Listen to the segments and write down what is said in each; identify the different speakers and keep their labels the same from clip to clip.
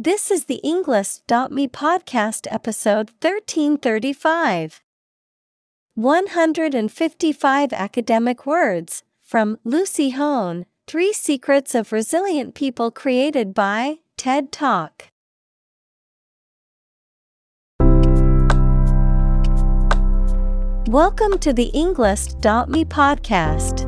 Speaker 1: This is the Englist.me podcast episode 1335. 155 academic words from Lucy Hone Three Secrets of Resilient People created by TED Talk. Welcome to the Englist.me podcast.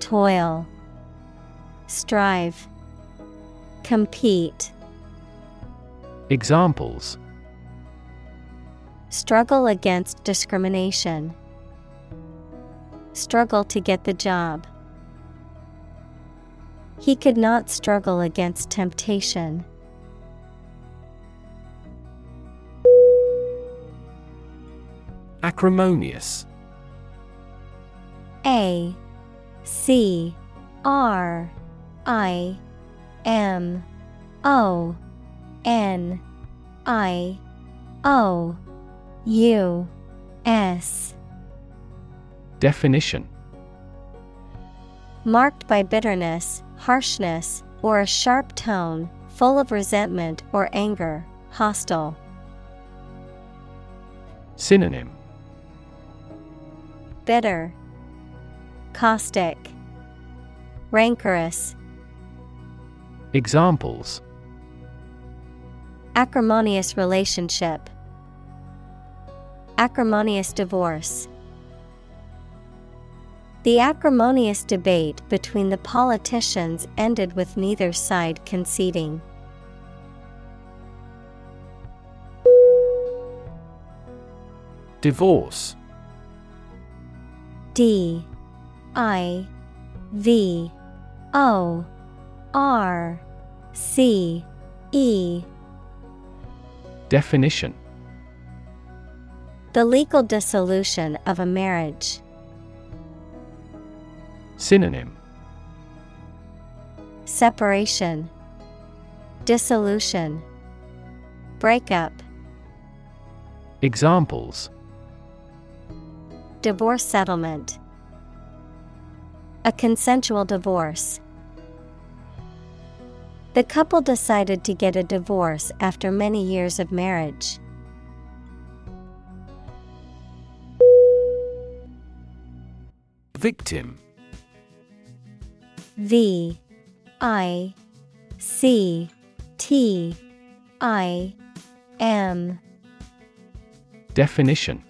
Speaker 1: Toil, Strive, Compete.
Speaker 2: Examples
Speaker 1: Struggle against discrimination. Struggle to get the job. He could not struggle against temptation.
Speaker 2: Acrimonious
Speaker 1: A C R I M O N I O U S
Speaker 2: Definition
Speaker 1: Marked by bitterness, harshness, or a sharp tone, full of resentment or anger, hostile.
Speaker 2: Synonym
Speaker 1: Bitter, Caustic, Rancorous.
Speaker 2: Examples
Speaker 1: Acrimonious relationship. Acrimonious divorce. The acrimonious debate between the politicians ended with neither side conceding.
Speaker 2: Divorce
Speaker 1: D I V O R C E
Speaker 2: Definition
Speaker 1: The legal dissolution of a marriage.
Speaker 2: Synonym
Speaker 1: Separation, Dissolution, Breakup.
Speaker 2: Examples
Speaker 1: Divorce settlement. A consensual divorce. The couple decided to get a divorce after many years of marriage.
Speaker 2: Victim
Speaker 1: V I C T I M
Speaker 2: Definition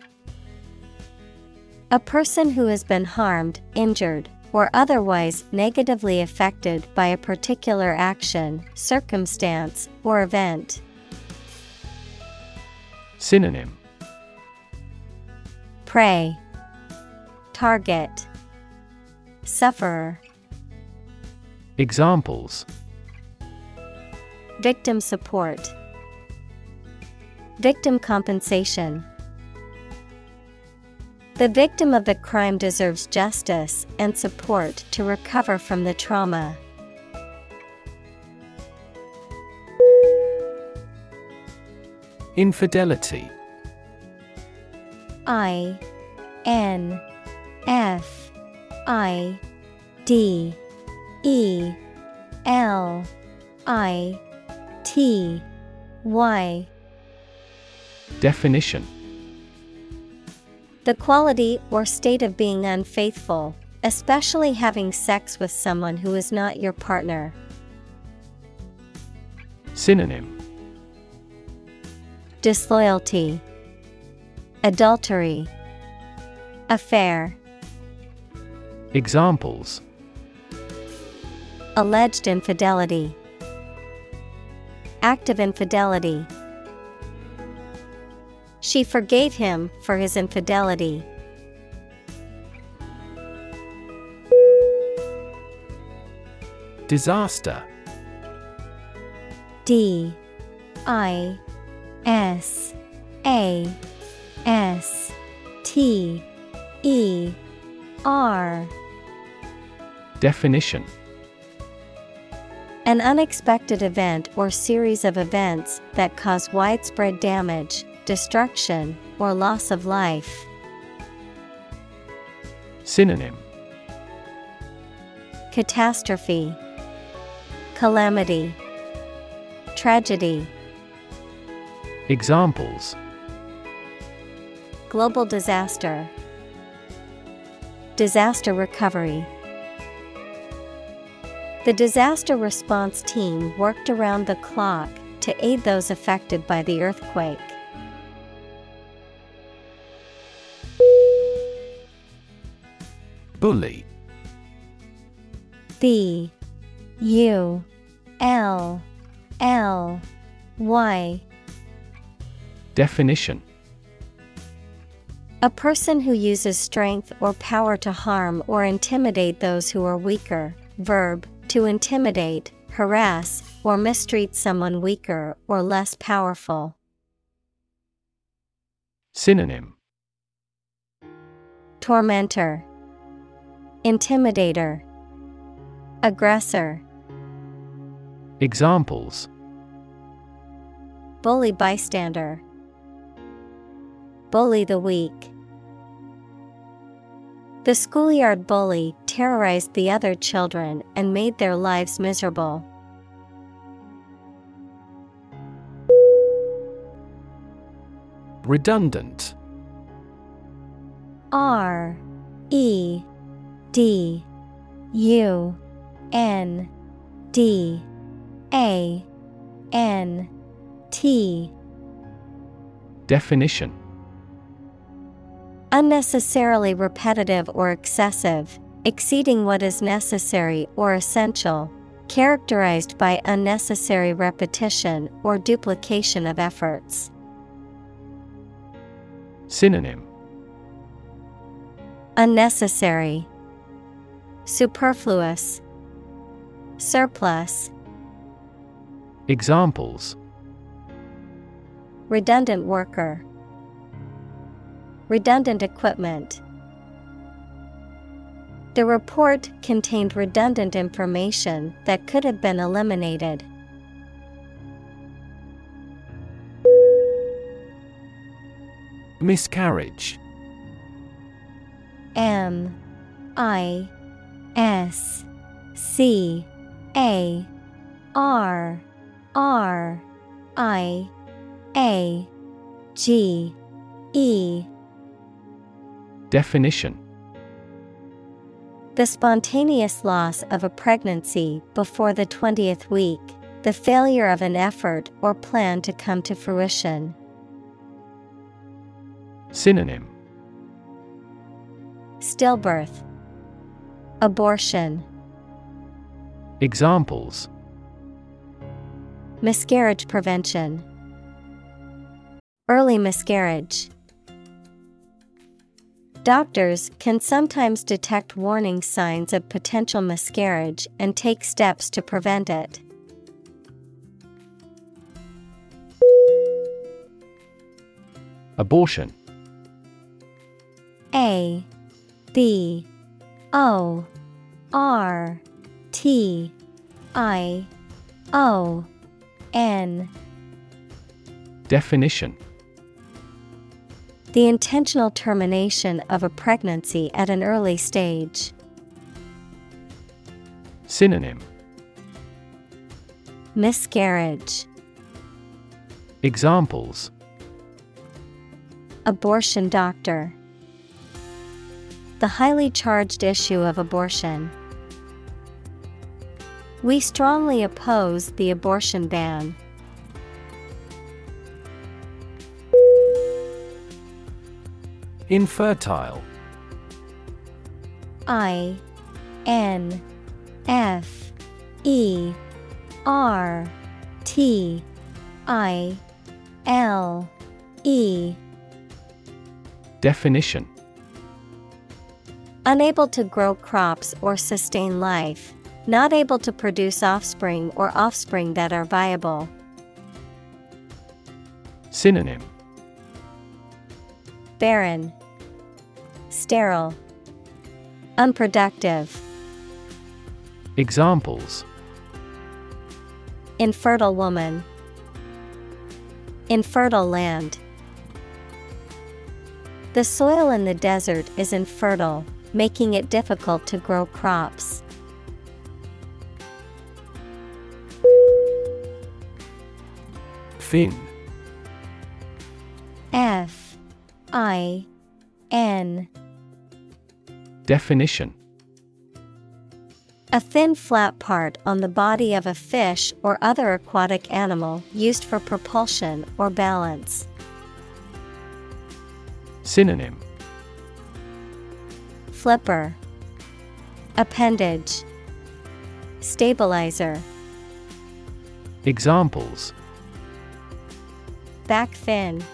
Speaker 1: A person who has been harmed, injured, or otherwise negatively affected by a particular action, circumstance, or event.
Speaker 2: Synonym
Speaker 1: Prey, Target, Sufferer.
Speaker 2: Examples
Speaker 1: Victim support, Victim compensation. The victim of the crime deserves justice and support to recover from the trauma.
Speaker 2: Infidelity.
Speaker 1: I N F I D E L I T Y.
Speaker 2: Definition
Speaker 1: The quality or state of being unfaithful, especially having sex with someone who is not your partner.
Speaker 2: Synonym
Speaker 1: Disloyalty, Adultery, Affair.
Speaker 2: Examples
Speaker 1: Alleged infidelity, Act of infidelity. She forgave him for his infidelity.
Speaker 2: Disaster.
Speaker 1: D I S A S T E R.
Speaker 2: Definition.
Speaker 1: An unexpected event or series of events that cause widespread damage, destruction, or loss of life.
Speaker 2: Synonym
Speaker 1: Catastrophe, Calamity, Tragedy.
Speaker 2: Examples
Speaker 1: Global disaster, Disaster recovery. The disaster response team worked around the clock to aid those affected by the earthquake.
Speaker 2: Bully.
Speaker 1: B U. L. L. Y.
Speaker 2: Definition.
Speaker 1: A person who uses strength or power to harm or intimidate those who are weaker. Verb to intimidate, harass, or mistreat someone weaker or less powerful.
Speaker 2: Synonym.
Speaker 1: Tormentor, Intimidator, Aggressor,
Speaker 2: Examples.
Speaker 1: Bully bystander, Bully the weak. The schoolyard bully terrorized the other children and made their lives miserable.
Speaker 2: Redundant.
Speaker 1: R E D U N D A N T.
Speaker 2: Definition.
Speaker 1: Unnecessarily repetitive or excessive, exceeding what is necessary or essential, characterized by unnecessary repetition or duplication of efforts.
Speaker 2: Synonym.
Speaker 1: Unnecessary, Superfluous, Surplus,
Speaker 2: Examples
Speaker 1: Redundant worker, Redundant equipment. The report contained redundant information that could have been eliminated.
Speaker 2: Miscarriage
Speaker 1: M I S C A R R I A G E.
Speaker 2: Definition.
Speaker 1: The spontaneous loss of a pregnancy before the 20th week, the failure of an effort or plan to come to fruition.
Speaker 2: Synonym.
Speaker 1: Stillbirth, Abortion,
Speaker 2: Examples
Speaker 1: Miscarriage prevention, Early miscarriage. Doctors can sometimes detect warning signs of potential miscarriage and take steps to prevent it.
Speaker 2: Abortion
Speaker 1: A B O R T I O N
Speaker 2: Definition
Speaker 1: The intentional termination of a pregnancy at an early stage.
Speaker 2: Synonym
Speaker 1: Miscarriage,
Speaker 2: Examples
Speaker 1: Abortion doctor. The highly charged issue of abortion. We strongly oppose the abortion ban.
Speaker 2: Infertile
Speaker 1: I N F E R T I L E
Speaker 2: Definition
Speaker 1: Unable to grow crops or sustain life, not able to produce offspring or offspring that are viable.
Speaker 2: Synonym
Speaker 1: Barren, Sterile, Unproductive.
Speaker 2: Examples
Speaker 1: Infertile woman. Infertile land. The soil in the desert is infertile, making it difficult to grow crops.
Speaker 2: Fin.
Speaker 1: F. I. N.
Speaker 2: Definition.
Speaker 1: A thin flat part on the body of a fish or other aquatic animal used for propulsion or balance.
Speaker 2: Synonym
Speaker 1: Flipper Appendage Stabilizer
Speaker 2: Examples
Speaker 1: Back fin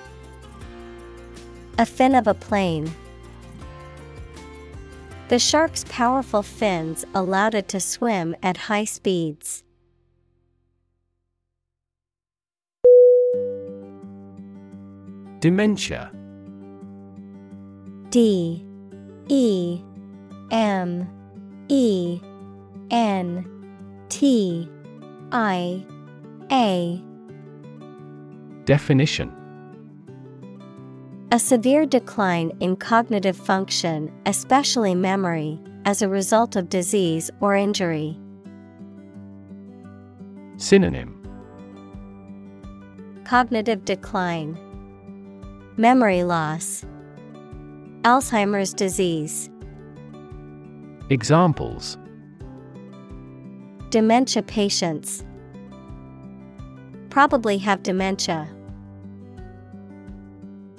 Speaker 1: A fin of a plane. The shark's powerful fins allowed it to swim at high speeds.
Speaker 2: Dementia
Speaker 1: D E M E N T I A.
Speaker 2: Definition.
Speaker 1: A severe decline in cognitive function, especially memory, as a result of disease or injury.
Speaker 2: Synonym.
Speaker 1: Cognitive decline, Memory loss, Alzheimer's disease,
Speaker 2: Examples
Speaker 1: Dementia patients probably have dementia.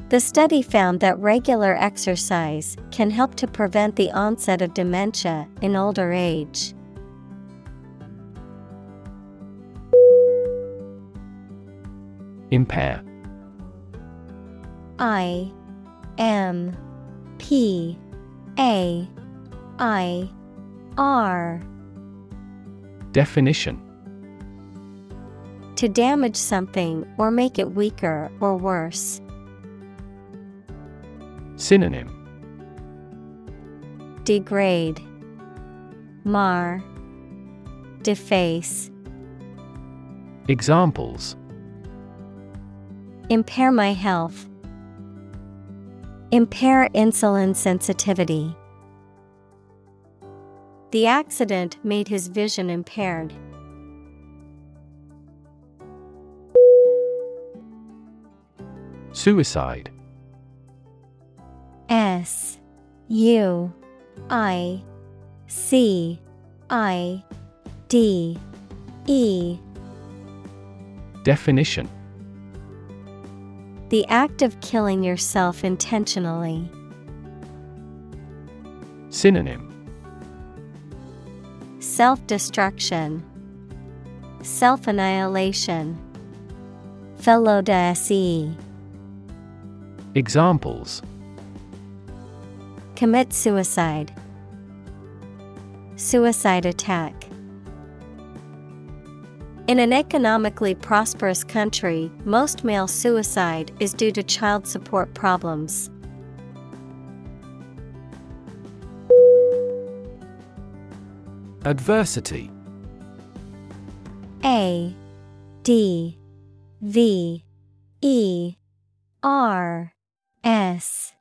Speaker 1: The study found that regular exercise can help to prevent the onset of dementia in older age.
Speaker 2: Impair
Speaker 1: I M P A I R.
Speaker 2: Definition.
Speaker 1: To damage something or make it weaker or worse.
Speaker 2: Synonym.
Speaker 1: Degrade, Mar, Deface,
Speaker 2: Examples.
Speaker 1: Impair my health. Impair insulin sensitivity. The accident made his vision impaired.
Speaker 2: Suicide
Speaker 1: S U I C I D E
Speaker 2: Definition
Speaker 1: The act of killing yourself intentionally.
Speaker 2: Synonym
Speaker 1: Self destruction, Self annihilation, Felo-de-se.
Speaker 2: Examples
Speaker 1: Commit suicide, Suicide attack. In an economically prosperous country, most male suicide is due to child support problems.
Speaker 2: Adversity
Speaker 1: A D V E R S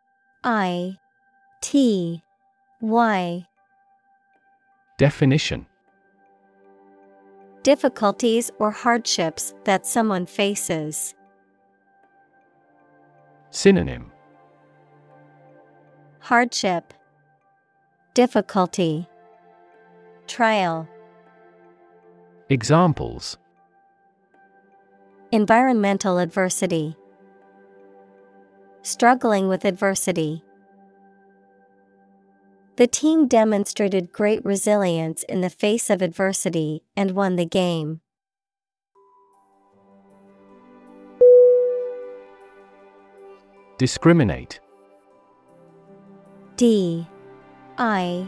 Speaker 1: I T Y.
Speaker 2: Definition
Speaker 1: Difficulties or hardships that someone faces.
Speaker 2: Synonym
Speaker 1: Hardship, Difficulty, Trial.
Speaker 2: Examples
Speaker 1: Environmental adversity, Struggling with adversity. The team demonstrated great resilience in the face of adversity and won the game.
Speaker 2: Discriminate.
Speaker 1: D. I.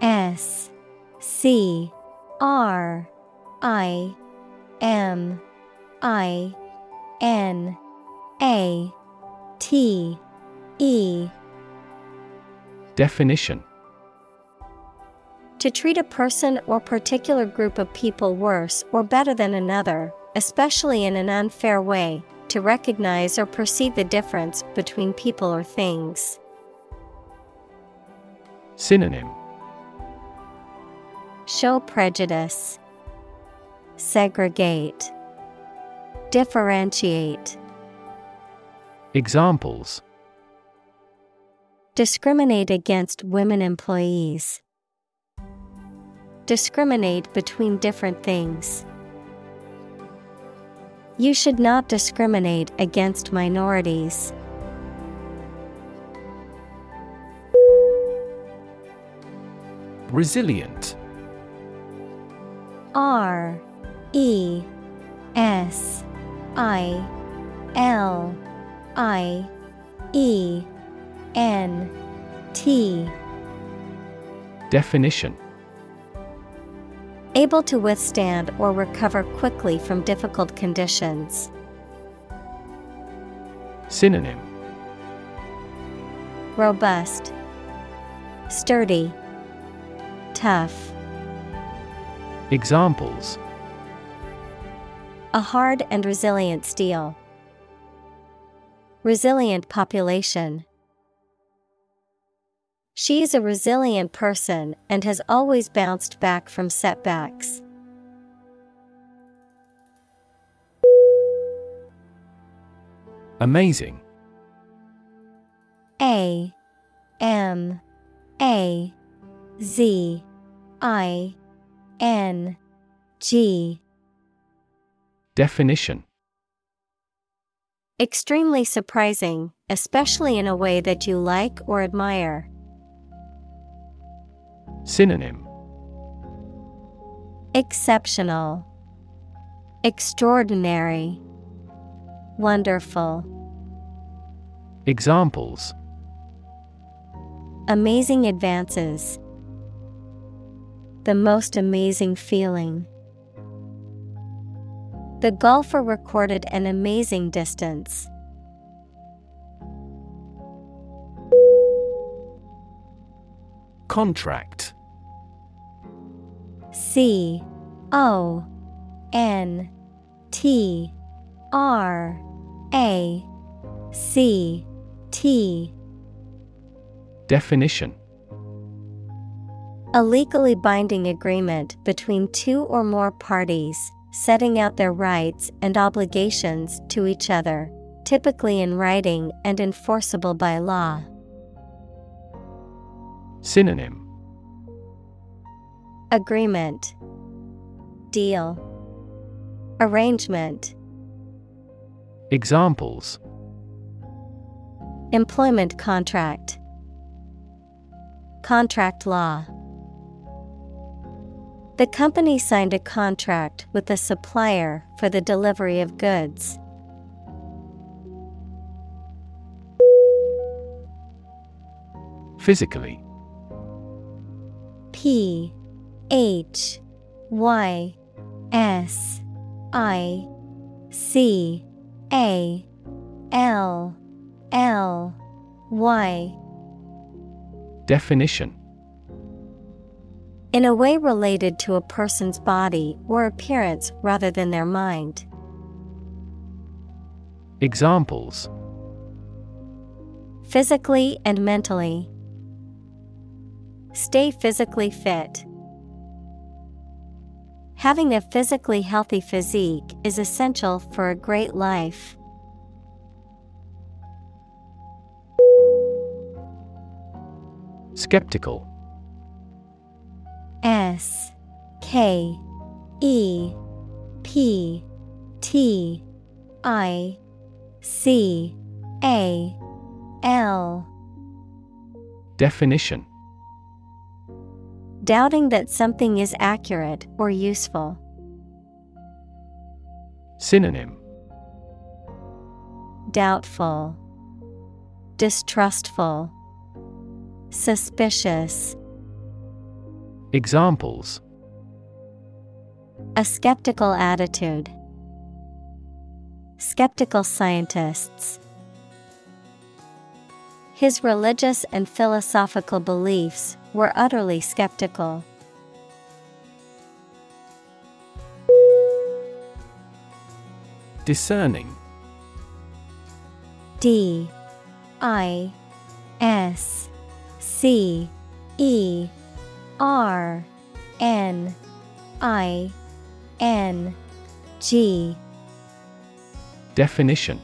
Speaker 1: S. C. R. I. M. I. N. A. T. E
Speaker 2: Definition.
Speaker 1: To treat a person or particular group of people worse or better than another, especially in an unfair way, to recognize or perceive the difference between people or things.
Speaker 2: Synonym.
Speaker 1: Show prejudice, segregate, differentiate.
Speaker 2: Examples
Speaker 1: Discriminate against women employees. Discriminate between different things. You should not discriminate against minorities.
Speaker 2: Resilient
Speaker 1: R E S I L I E N T
Speaker 2: Definition
Speaker 1: Able to withstand or recover quickly from difficult conditions.
Speaker 2: Synonym
Speaker 1: Robust, Sturdy, Tough.
Speaker 2: Examples
Speaker 1: A hard and resilient steel. Resilient population. She is a resilient person and has always bounced back from setbacks.
Speaker 2: Amazing
Speaker 1: A M A Z I N G
Speaker 2: Definition
Speaker 1: Extremely surprising, especially in a way that you like or admire.
Speaker 2: Synonym
Speaker 1: Exceptional, Extraordinary, Wonderful.
Speaker 2: Examples
Speaker 1: Amazing advances. The most amazing feeling. The golfer recorded an amazing distance.
Speaker 2: Contract
Speaker 1: C O N T R A C T.
Speaker 2: Definition.
Speaker 1: A legally binding agreement between two or more parties, setting out their rights and obligations to each other, typically in writing and enforceable by law.
Speaker 2: Synonym
Speaker 1: Agreement. Deal. Arrangement.
Speaker 2: Examples.
Speaker 1: Employment contract. Contract law. The company signed a contract with the supplier for the delivery of goods.
Speaker 2: Physically.
Speaker 1: P H Y S I C A L L Y
Speaker 2: Definition
Speaker 1: In a way related to a person's body or appearance rather than their mind.
Speaker 2: Examples
Speaker 1: Physically and mentally. Stay physically fit. Having a physically healthy physique is essential for a great life.
Speaker 2: Skeptical.
Speaker 1: S K E P T I C A L.
Speaker 2: Definition
Speaker 1: Doubting that something is accurate or useful.
Speaker 2: Synonym
Speaker 1: Doubtful, Distrustful, Suspicious.
Speaker 2: Examples
Speaker 1: A skeptical attitude. Skeptical scientists. His religious and philosophical beliefs were utterly skeptical.
Speaker 2: Discerning.
Speaker 1: D. I. S. C. E. R. N. I. N. G.
Speaker 2: Definition.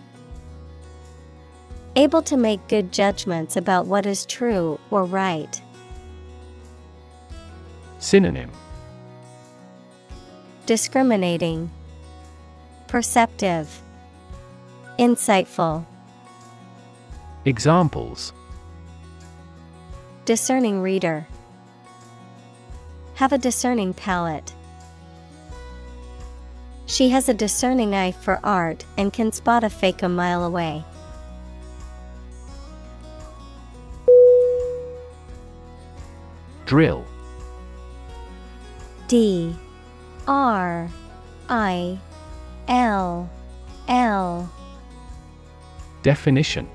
Speaker 1: Able to make good judgments about what is true or right.
Speaker 2: Synonym
Speaker 1: Discriminating, Perceptive, Insightful.
Speaker 2: Examples
Speaker 1: Discerning reader. Have a discerning palate. She has a discerning eye for art and can spot a fake a mile away.
Speaker 2: Drill
Speaker 1: D R I L L.
Speaker 2: Definition.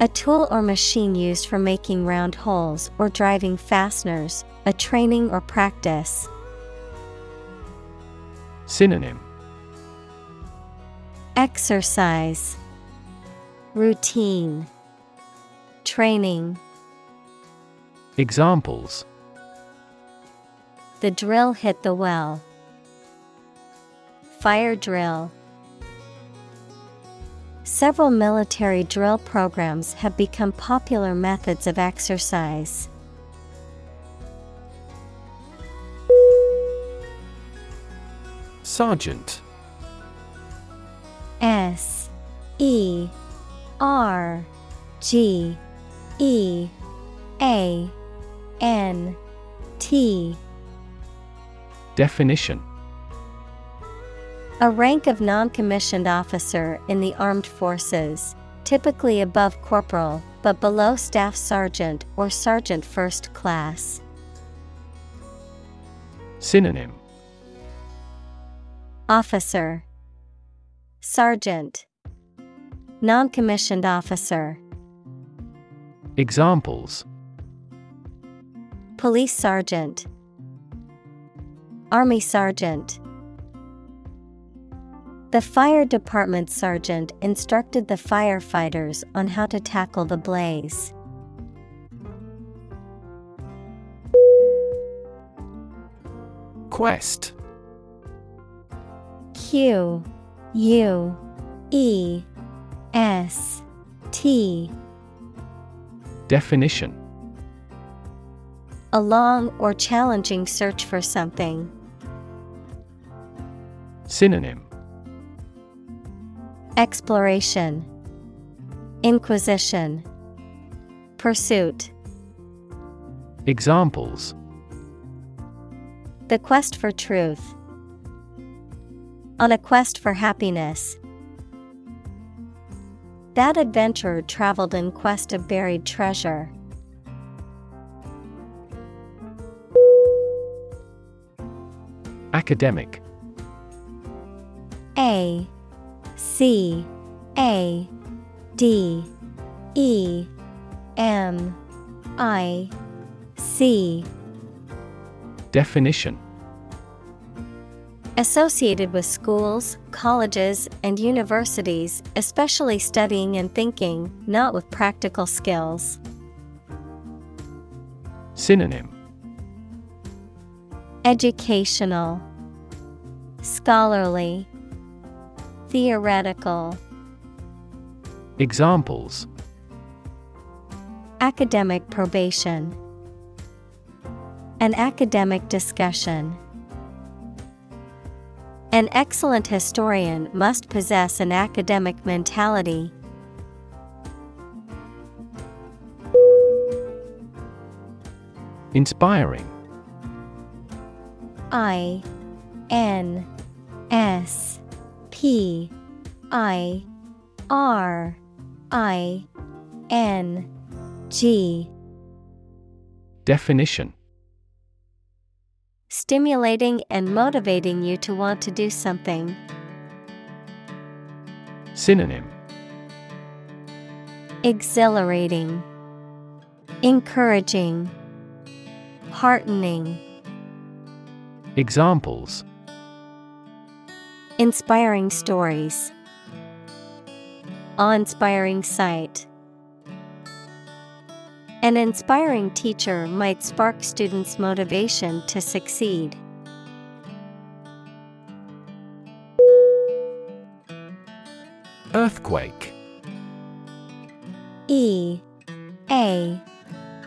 Speaker 1: A tool or machine used for making round holes or driving fasteners, a training or practice.
Speaker 2: Synonym.
Speaker 1: Exercise. Routine. Training.
Speaker 2: Examples
Speaker 1: The drill hit the well. Fire drill. Several military drill programs have become popular methods of exercise.
Speaker 2: Sergeant
Speaker 1: S E R G E A N T
Speaker 2: Definition.
Speaker 1: A rank of non commissioned officer in the armed forces, typically above corporal but below staff sergeant or sergeant first class.
Speaker 2: Synonym.
Speaker 1: Officer. Sergeant. Non commissioned officer.
Speaker 2: Examples.
Speaker 1: Police sergeant Army sergeant The fire department sergeant instructed the firefighters on how to tackle the blaze.
Speaker 2: Quest
Speaker 1: Q U E S T
Speaker 2: Definition
Speaker 1: A long or challenging search for something.
Speaker 2: Synonym
Speaker 1: Exploration Inquisition Pursuit
Speaker 2: Examples
Speaker 1: The quest for truth. On a quest for happiness. That adventurer traveled in quest of buried treasure.
Speaker 2: Academic
Speaker 1: A C A D E M I C.
Speaker 2: Definition.
Speaker 1: Associated with schools, colleges, and universities, especially studying and thinking, not with practical skills.
Speaker 2: Synonym.
Speaker 1: Educational, Scholarly, Theoretical.
Speaker 2: Examples
Speaker 1: Academic probation, An academic discussion. An excellent historian must possess an academic mentality.
Speaker 2: Inspiring
Speaker 1: I N S P I R I N G
Speaker 2: Definition.
Speaker 1: Stimulating and motivating you to want to do something.
Speaker 2: Synonym.
Speaker 1: Exhilarating, Encouraging, Heartening.
Speaker 2: Examples
Speaker 1: Inspiring stories. Awe inspiring sight. An inspiring teacher might spark students' motivation to succeed.
Speaker 2: Earthquake.
Speaker 1: E. A.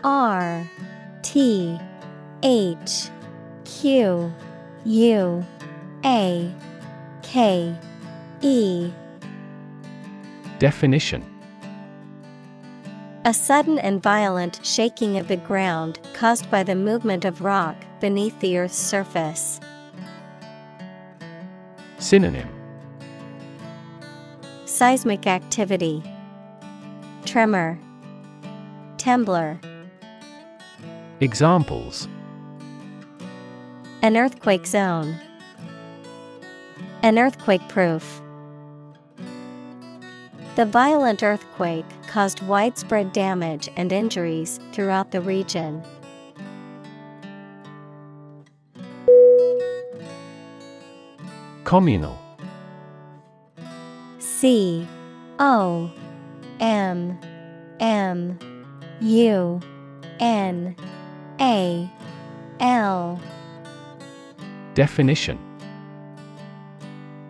Speaker 1: R. T. H. Q. U. A K E
Speaker 2: Definition
Speaker 1: A sudden and violent shaking of the ground caused by the movement of rock beneath the Earth's surface.
Speaker 2: Synonym
Speaker 1: Seismic activity, Tremor, Temblor.
Speaker 2: Examples
Speaker 1: An earthquake zone. An earthquake proof. The violent earthquake caused widespread damage and injuries throughout the region.
Speaker 2: Communal
Speaker 1: C O M M U N A L
Speaker 2: Definition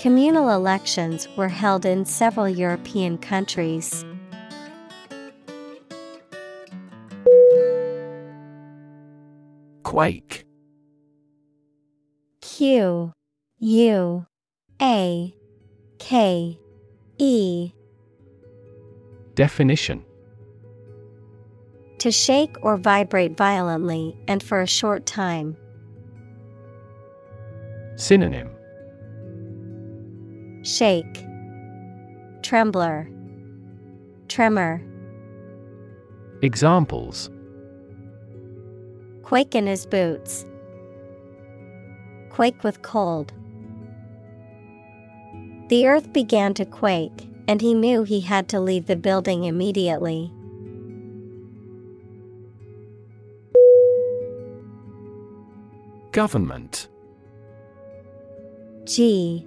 Speaker 1: Communal elections were held in several European countries.
Speaker 2: Quake
Speaker 1: Q U A K E
Speaker 2: Definition
Speaker 1: To shake or vibrate violently and for a short time.
Speaker 2: Synonym
Speaker 1: Shake, Temblor, Tremor.
Speaker 2: Examples
Speaker 1: Quake in his boots. Quake with cold. The earth began to quake, and he knew he had to leave the building immediately.
Speaker 2: Government
Speaker 1: G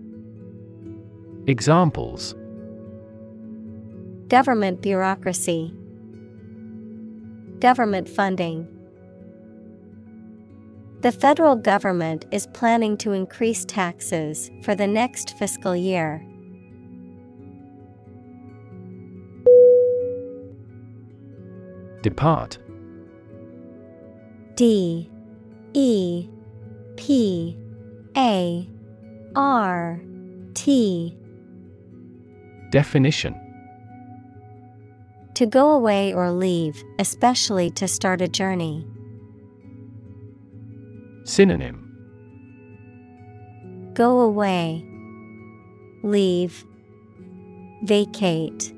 Speaker 2: Examples.
Speaker 1: Government bureaucracy, Government funding. The federal government is planning to increase taxes for the next fiscal year.
Speaker 2: Depart.
Speaker 1: D. E. P. A. R. T.
Speaker 2: Definition
Speaker 1: To go away or leave, especially to start a journey.
Speaker 2: Synonym
Speaker 1: Go away. Leave. Vacate.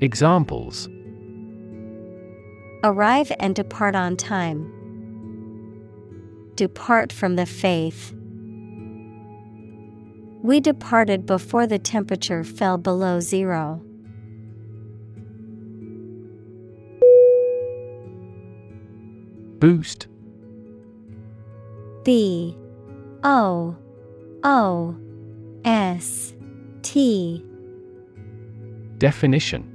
Speaker 2: Examples
Speaker 1: Arrive and depart on time. Depart from the faith. We departed before the temperature fell below zero.
Speaker 2: Boost.
Speaker 1: B O O S T
Speaker 2: Definition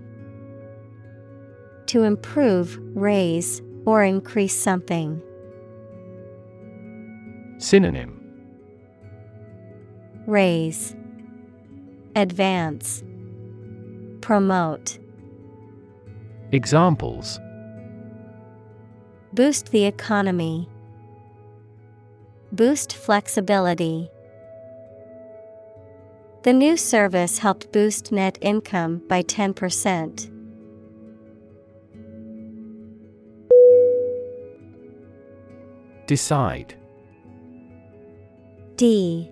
Speaker 1: To improve, raise, or increase something.
Speaker 2: Synonym
Speaker 1: Raise, Advance, Promote,
Speaker 2: Examples.
Speaker 1: Boost the economy, Boost flexibility. The new service helped boost net income by 10%.
Speaker 2: Decide.
Speaker 1: D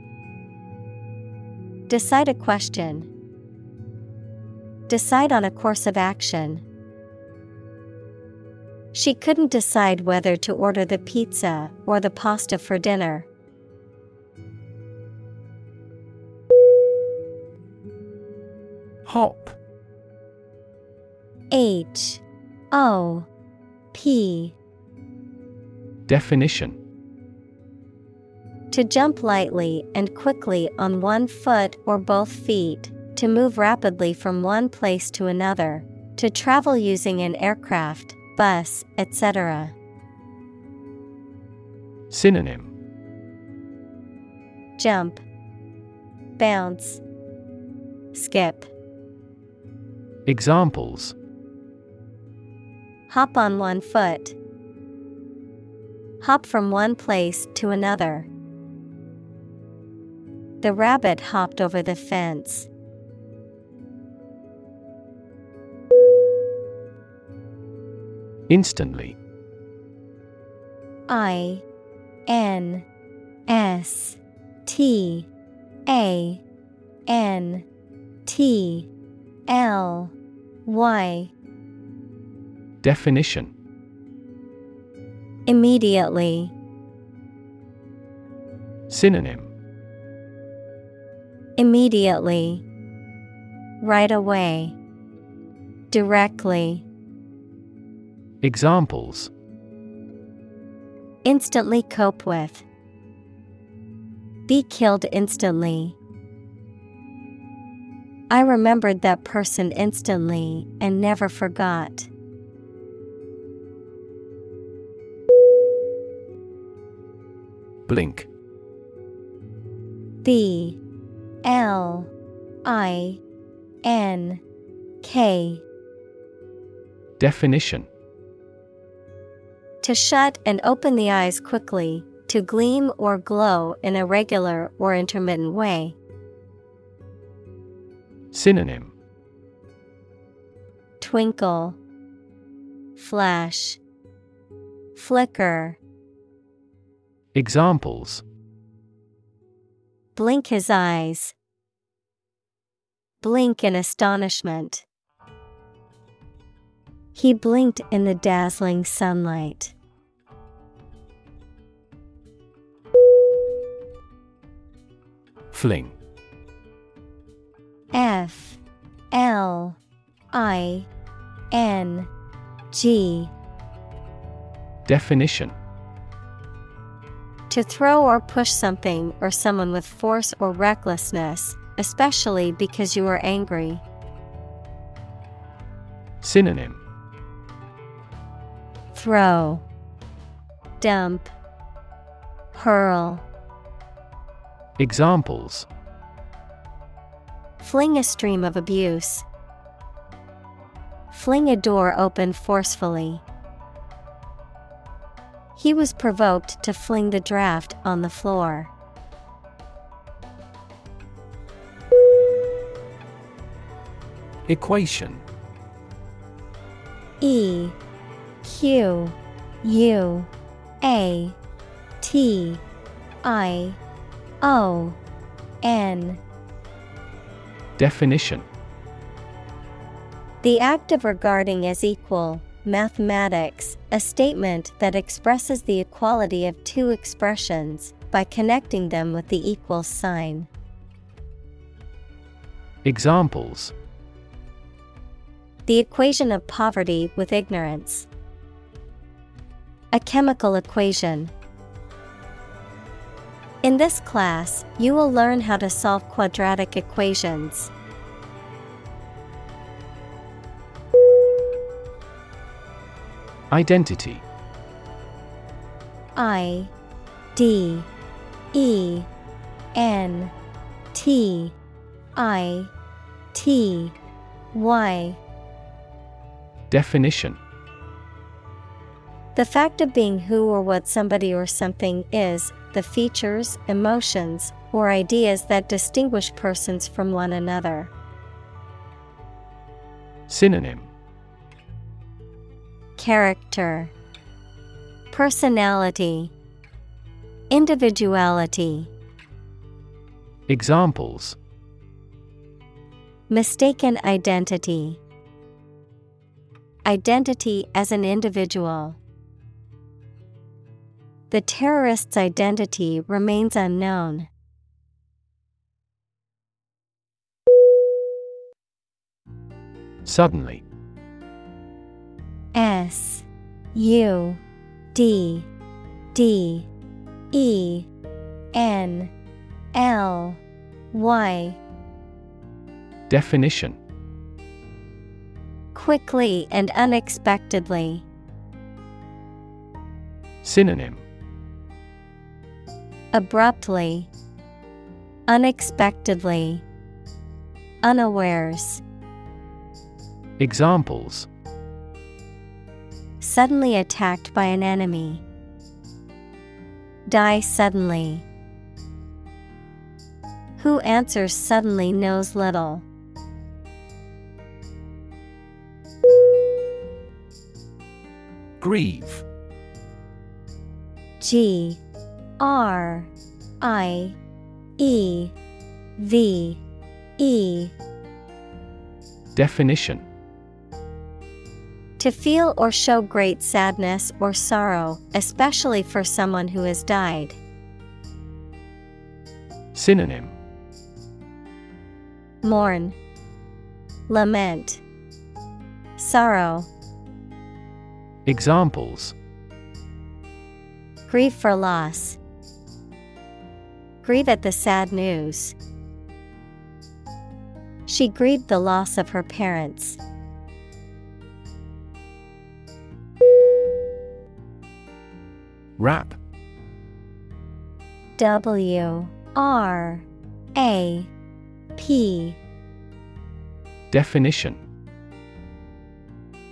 Speaker 1: Decide a question. Decide on a course of action. She couldn't decide whether to order the pizza or the pasta for dinner.
Speaker 2: Hop
Speaker 1: H O P
Speaker 2: Definition
Speaker 1: To jump lightly and quickly on one foot or both feet, to move rapidly from one place to another, to travel using an aircraft, bus, etc.
Speaker 2: Synonym
Speaker 1: Jump, Bounce, Skip.
Speaker 2: Examples
Speaker 1: Hop on one foot. Hop from one place to another. The rabbit hopped over the fence.
Speaker 2: Instantly.
Speaker 1: I N S T A N T L Y.
Speaker 2: Definition.
Speaker 1: Immediately,
Speaker 2: Synonym
Speaker 1: immediately, right away, directly,
Speaker 2: Examples
Speaker 1: instantly cope with, be killed instantly. I remembered that person instantly and never forgot.
Speaker 2: Blink
Speaker 1: B L I N K.
Speaker 2: Definition.
Speaker 1: To shut and open the eyes quickly, to gleam or glow in a regular or intermittent way.
Speaker 2: Synonym.
Speaker 1: Twinkle, Flash, Flicker.
Speaker 2: Examples
Speaker 1: Blink his eyes. Blink in astonishment. He blinked in the dazzling sunlight.
Speaker 2: Fling
Speaker 1: F L I N G.
Speaker 2: Definition
Speaker 1: To throw or push something or someone with force or recklessness, especially because you are angry.
Speaker 2: Synonym
Speaker 1: Throw, Dump, Hurl.
Speaker 2: Examples
Speaker 1: Fling a stream of abuse. Fling a door open forcefully. He was provoked to fling the draft on the floor.
Speaker 2: Equation.
Speaker 1: E Q U A T I O N.
Speaker 2: Definition.
Speaker 1: The act of regarding as equal, mathematics, a statement that expresses the equality of two expressions by connecting them with the equal sign.
Speaker 2: Examples
Speaker 1: The equation of poverty with ignorance. A chemical equation. In this class, you will learn how to solve quadratic equations.
Speaker 2: Identity.
Speaker 1: I D E N T I T Y.
Speaker 2: Definition.
Speaker 1: The fact of being who or what somebody or something is, the features, emotions, or ideas that distinguish persons from one another.
Speaker 2: Synonym
Speaker 1: Character, Personality, Individuality.
Speaker 2: Examples
Speaker 1: Mistaken identity, Identity as an individual. The terrorist's identity remains unknown.
Speaker 2: Suddenly
Speaker 1: S U D D E N L Y.
Speaker 2: Definition.
Speaker 1: Quickly and unexpectedly.
Speaker 2: Synonym.
Speaker 1: Abruptly, Unexpectedly, Unawares.
Speaker 2: Examples
Speaker 1: Suddenly attacked by an enemy. Die suddenly. Who answers suddenly knows little.
Speaker 2: Grieve
Speaker 1: G R I E V E
Speaker 2: Definition
Speaker 1: To feel or show great sadness or sorrow, especially for someone who has died.
Speaker 2: Synonym
Speaker 1: Mourn, Lament, Sorrow.
Speaker 2: Examples
Speaker 1: Grieve for loss. Grieve at the sad news. She grieved the loss of her parents.
Speaker 2: Wrap
Speaker 1: W R A P.
Speaker 2: Definition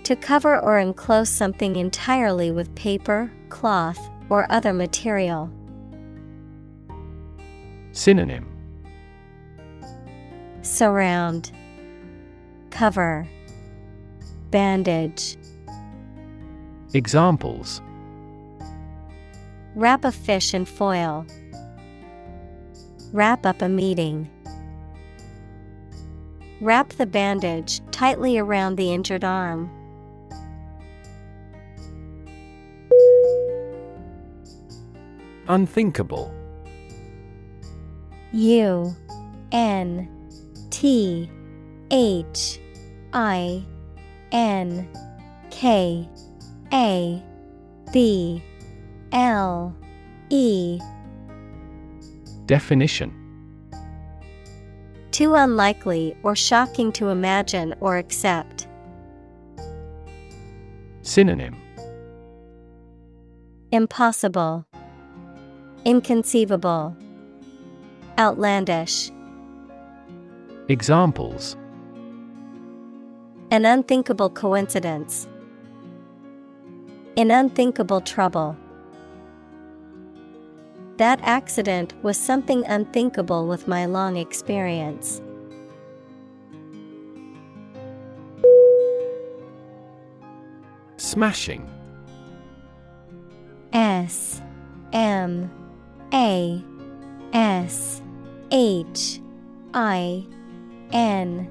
Speaker 1: To cover or enclose something entirely with paper, cloth, or other material.
Speaker 2: Synonym
Speaker 1: Surround, Cover, Bandage.
Speaker 2: Examples
Speaker 1: Wrap a fish in foil. Wrap up a meeting. Wrap the bandage tightly around the injured arm.
Speaker 2: Unthinkable
Speaker 1: U N T H I N K A B L E
Speaker 2: Definition
Speaker 1: Too unlikely or shocking to imagine or accept.
Speaker 2: Synonym
Speaker 1: Impossible, Inconceivable, Outlandish.
Speaker 2: Examples
Speaker 1: An unthinkable coincidence. In unthinkable trouble. That accident was something unthinkable with my long experience.
Speaker 2: Smashing.
Speaker 1: S M A S H I N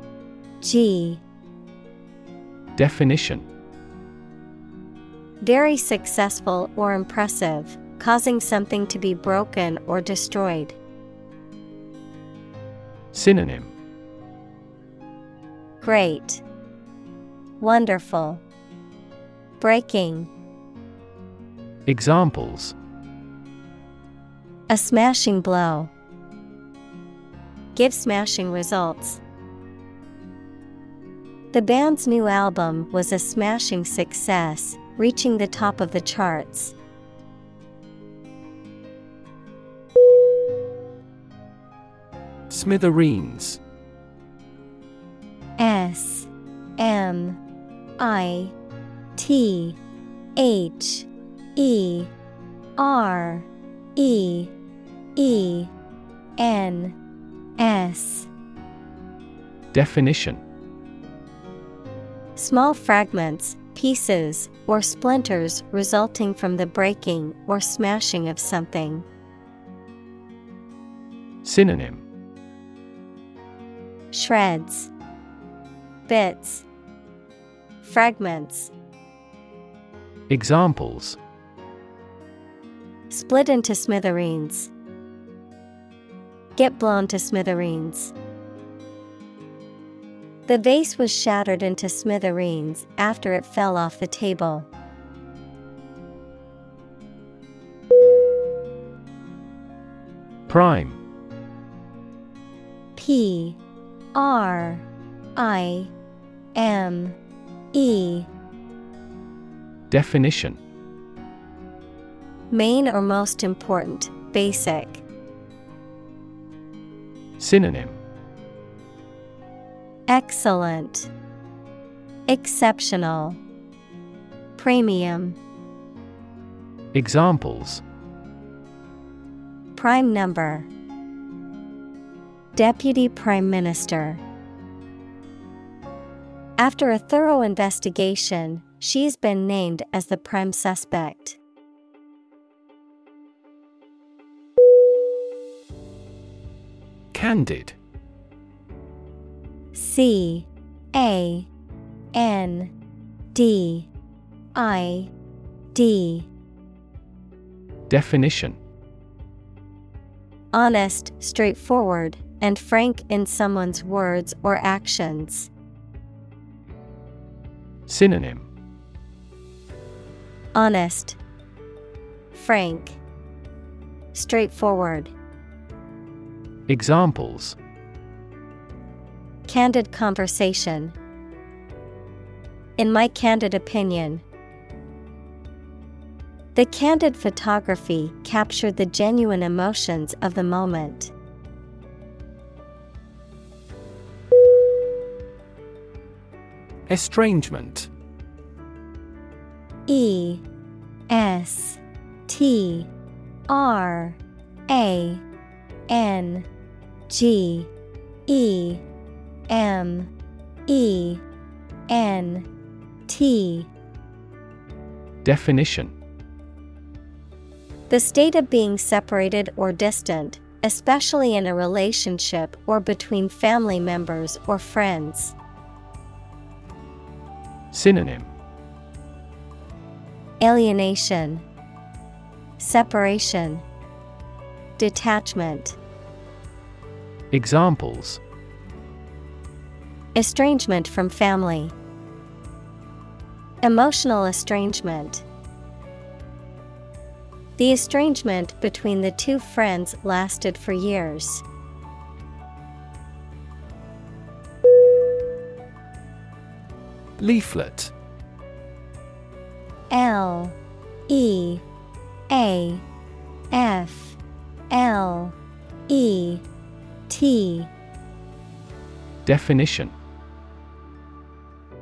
Speaker 1: G.
Speaker 2: Definition.
Speaker 1: Very successful or impressive, causing something to be broken or destroyed.
Speaker 2: Synonym
Speaker 1: Great, Wonderful, Breaking.
Speaker 2: Examples
Speaker 1: A smashing blow. Give smashing results. The band's new album was a smashing success, reaching the top of the charts.
Speaker 2: Smithereens.
Speaker 1: S M I T H E R E E N S.
Speaker 2: Definition.
Speaker 1: Small fragments, pieces, or splinters resulting from the breaking or smashing of something.
Speaker 2: Synonym
Speaker 1: Shreds, Bits, Fragments.
Speaker 2: Examples
Speaker 1: Split into smithereens. Get blown to smithereens. The vase was shattered into smithereens after it fell off the table.
Speaker 2: Prime
Speaker 1: P R I M E.
Speaker 2: Definition.
Speaker 1: Main or most important, basic.
Speaker 2: Synonym.
Speaker 1: Excellent, Exceptional, Premium,
Speaker 2: Examples.
Speaker 1: Prime number, Deputy Prime Minister. After a thorough investigation, she's been named as the prime suspect.
Speaker 2: Candid
Speaker 1: C A N D I D
Speaker 2: Definition
Speaker 1: Honest, straightforward, and frank in someone's words or actions.
Speaker 2: Synonym
Speaker 1: Honest, frank, straightforward.
Speaker 2: Examples
Speaker 1: Candid conversation. In my candid opinion, the candid photography captured the genuine emotions of the moment.
Speaker 2: Estrangement.
Speaker 1: E S T R A N G E M E N T.
Speaker 2: Definition.
Speaker 1: The state of being separated or distant, especially in a relationship or between family members or friends.
Speaker 2: Synonym
Speaker 1: Alienation, Separation, Detachment.
Speaker 2: Examples
Speaker 1: Estrangement from family. Emotional estrangement. The estrangement between the two friends lasted for years.
Speaker 2: Leaflet.
Speaker 1: L E A F L E T.
Speaker 2: Definition.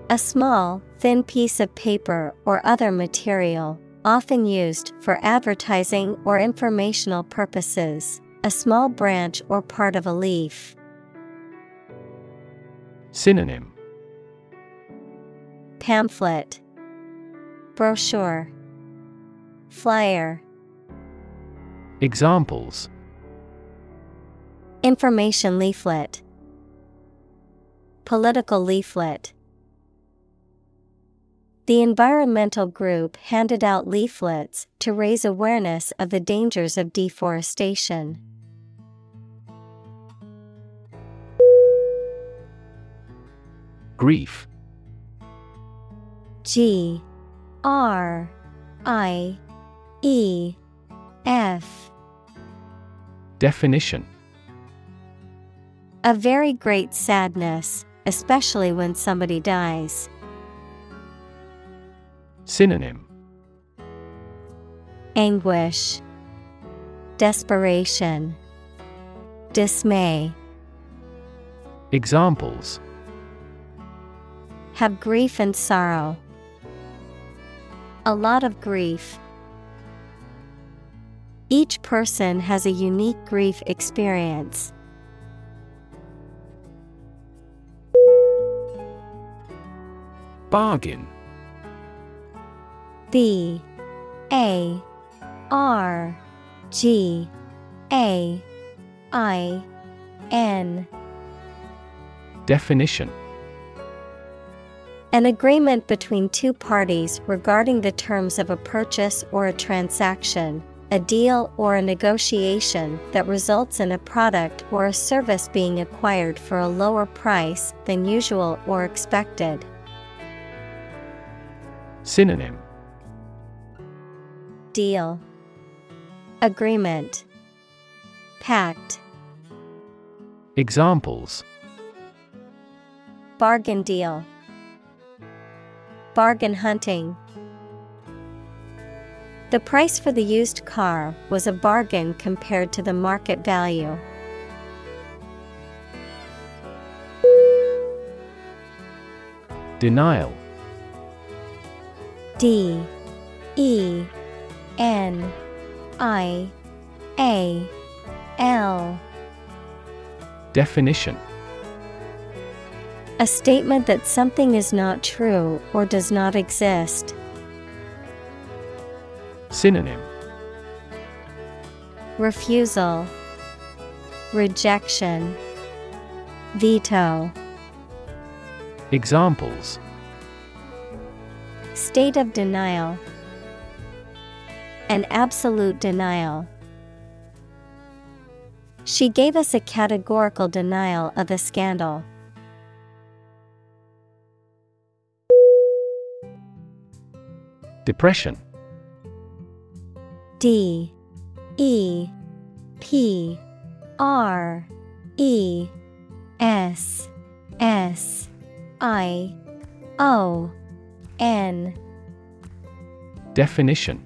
Speaker 1: A small, thin piece of paper or other material, often used for advertising or informational purposes, a small branch or part of a leaf.
Speaker 2: Synonym
Speaker 1: Pamphlet. Brochure. Flyer.
Speaker 2: Examples.
Speaker 1: Information leaflet. Political leaflet. The environmental group handed out leaflets to raise awareness of the dangers of deforestation.
Speaker 2: Grief
Speaker 1: G R I E F
Speaker 2: Definition
Speaker 1: A very great sadness, especially when somebody dies.
Speaker 2: Synonym
Speaker 1: Anguish, Desperation, Dismay.
Speaker 2: Examples
Speaker 1: Have grief and sorrow. A lot of grief. Each person has a unique grief experience.
Speaker 2: Bargain
Speaker 1: B A R G A I N
Speaker 2: Definition
Speaker 1: An agreement between two parties regarding the terms of a purchase or a transaction, a deal or a negotiation that results in a product or a service being acquired for a lower price than usual or expected.
Speaker 2: Synonym.
Speaker 1: Deal. Agreement. Pact.
Speaker 2: Examples.
Speaker 1: Bargain deal Bargain hunting. The price for the used car was a bargain compared to the market value.
Speaker 2: Denial.
Speaker 1: D. E. N. I. A. L.
Speaker 2: Definition
Speaker 1: A statement that something is not true or does not exist.
Speaker 2: Synonym
Speaker 1: Refusal, Rejection, Veto.
Speaker 2: Examples
Speaker 1: State of denial. An absolute denial. She gave us a categorical denial of the scandal.
Speaker 2: Depression.
Speaker 1: D E P R E S S I O N.
Speaker 2: Definition.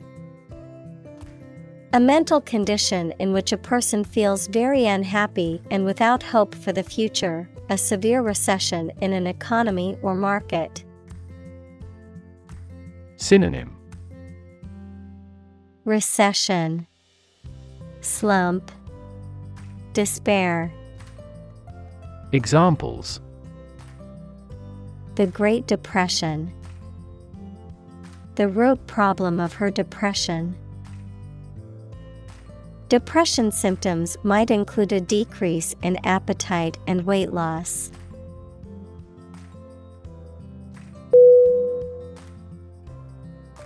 Speaker 1: A mental condition in which a person feels very unhappy and without hope for the future, a severe recession in an economy or market.
Speaker 2: Synonym
Speaker 1: Recession, Slump, Despair.
Speaker 2: Examples
Speaker 1: The Great Depression. The root problem of her depression. Depression symptoms might include a decrease in appetite and weight loss.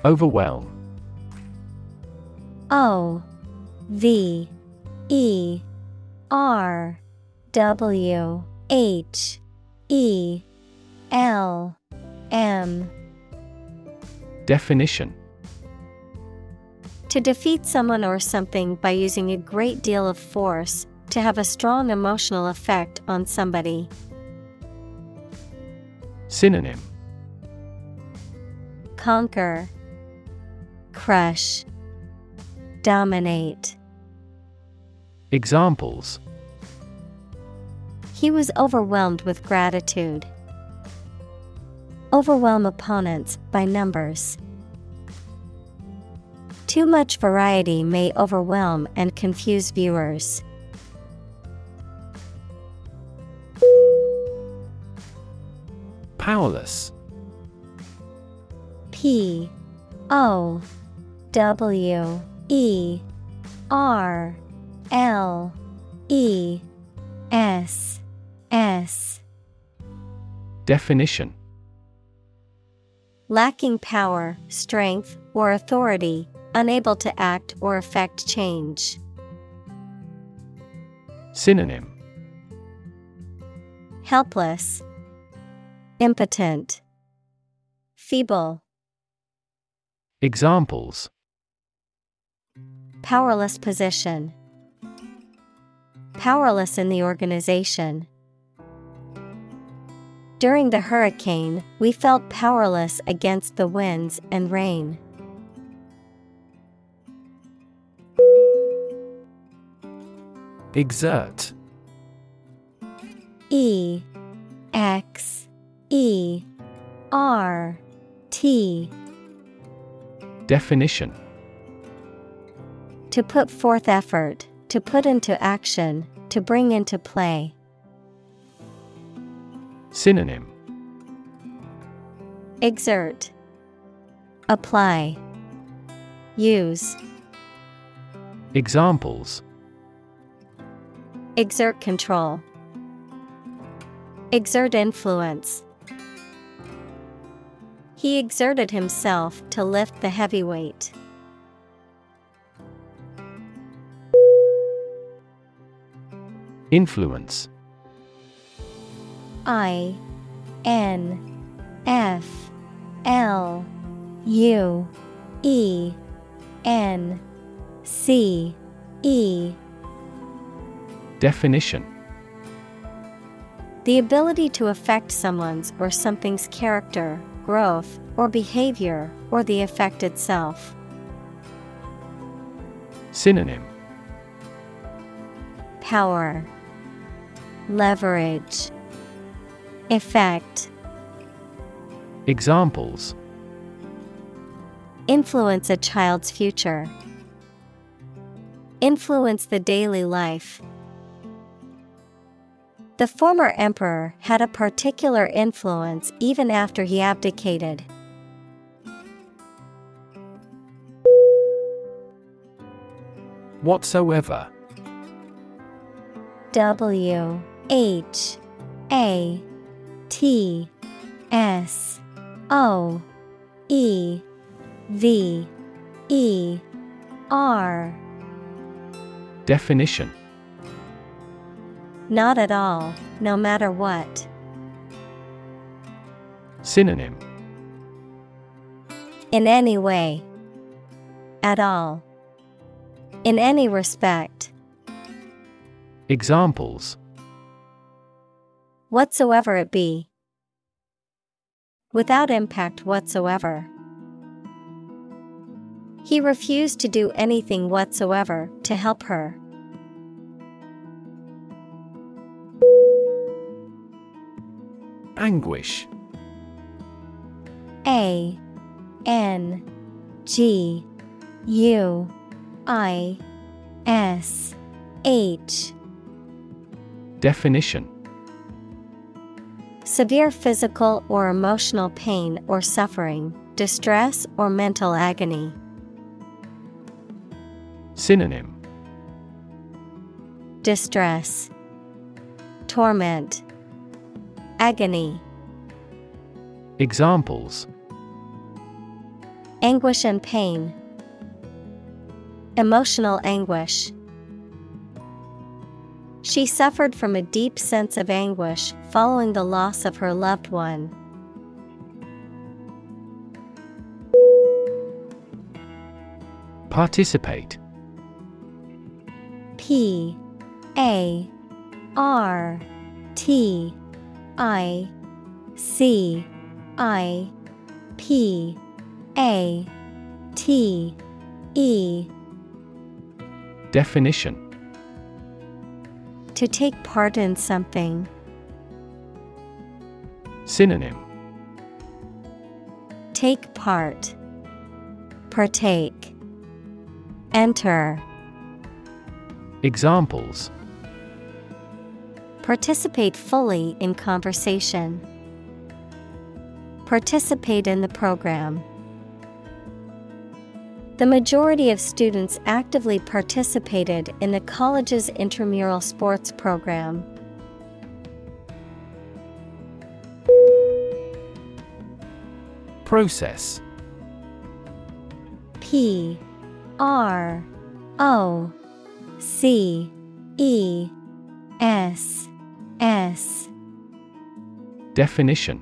Speaker 2: Overwhelm.
Speaker 1: O V E R W H E L M.
Speaker 2: Definition.
Speaker 1: To defeat someone or something by using a great deal of force, to have a strong emotional effect on somebody.
Speaker 2: Synonym.
Speaker 1: Conquer, Crush, Dominate.
Speaker 2: Examples
Speaker 1: He was overwhelmed with gratitude. Overwhelm opponents by numbers. Too much variety may overwhelm and confuse viewers.
Speaker 2: Powerless
Speaker 1: P O W E R L E S S
Speaker 2: Definition.
Speaker 1: Lacking power, strength, or authority, unable to act or effect change.
Speaker 2: Synonym.
Speaker 1: Helpless, Impotent, Feeble,
Speaker 2: Examples
Speaker 1: Powerless position, Powerless in the organization. During the hurricane, we felt powerless against the winds and rain.
Speaker 2: Exert
Speaker 1: E X E R T
Speaker 2: Definition
Speaker 1: To put forth effort, to put into action, to bring into play.
Speaker 2: Synonym
Speaker 1: Exert, Apply, Use,
Speaker 2: Examples
Speaker 1: Exert control, Exert influence. He exerted himself to lift the heavy weight.
Speaker 2: Influence.
Speaker 1: I N F L U E N C E.
Speaker 2: Definition.
Speaker 1: The ability to affect someone's or something's character, growth, or behavior, or the effect itself.
Speaker 2: Synonym.
Speaker 1: Power, Leverage, Effect,
Speaker 2: Examples
Speaker 1: Influence a child's future. Influence the daily life. The former emperor had a particular influence even after he abdicated.
Speaker 2: Whatsoever
Speaker 1: W H A T S O E V E R
Speaker 2: Definition
Speaker 1: Not at all, no matter what.
Speaker 2: Synonym
Speaker 1: In any way. At all. In any respect.
Speaker 2: Examples
Speaker 1: Whatsoever it be. Without impact whatsoever. He refused to do anything whatsoever to help her.
Speaker 2: Anguish
Speaker 1: A N G U I S H
Speaker 2: Definition
Speaker 1: Severe physical or emotional pain or suffering, distress or mental agony.
Speaker 2: Synonym.
Speaker 1: Distress, Torment, Agony,
Speaker 2: Examples.
Speaker 1: Anguish and pain, Emotional anguish. She suffered from a deep sense of anguish following the loss of her loved one.
Speaker 2: Participate.
Speaker 1: P A R T I C I P A T E
Speaker 2: Definition
Speaker 1: To take part in something.
Speaker 2: Synonym
Speaker 1: Take part. Partake. Enter.
Speaker 2: Examples
Speaker 1: Participate fully in conversation. Participate in the program. The majority of students actively participated in the college's intramural sports program.
Speaker 2: Process.
Speaker 1: P R O C E S S.
Speaker 2: Definition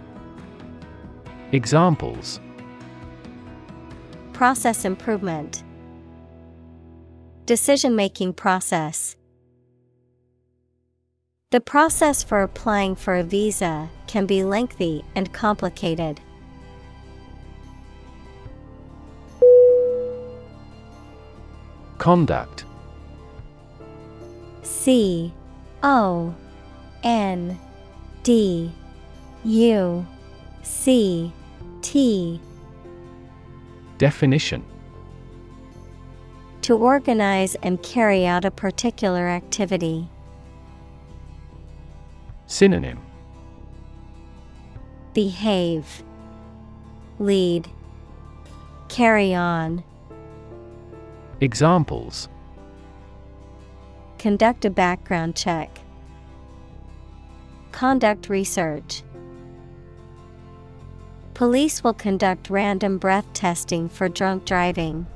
Speaker 2: Examples.
Speaker 1: Process improvement. Decision making process. The process for applying for a visa can be lengthy and complicated.
Speaker 2: Conduct.
Speaker 1: C O N D U C T.
Speaker 2: Definition.
Speaker 1: To organize and carry out a particular activity.
Speaker 2: Synonym.
Speaker 1: Behave, Lead, Carry on,
Speaker 2: Examples.
Speaker 1: Conduct a background check, Conduct research. Police will conduct random breath testing for drunk driving.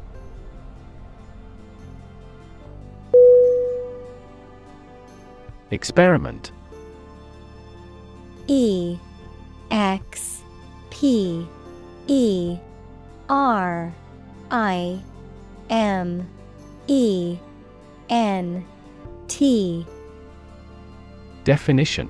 Speaker 2: Experiment.
Speaker 1: E X P E R I M E N T.
Speaker 2: Definition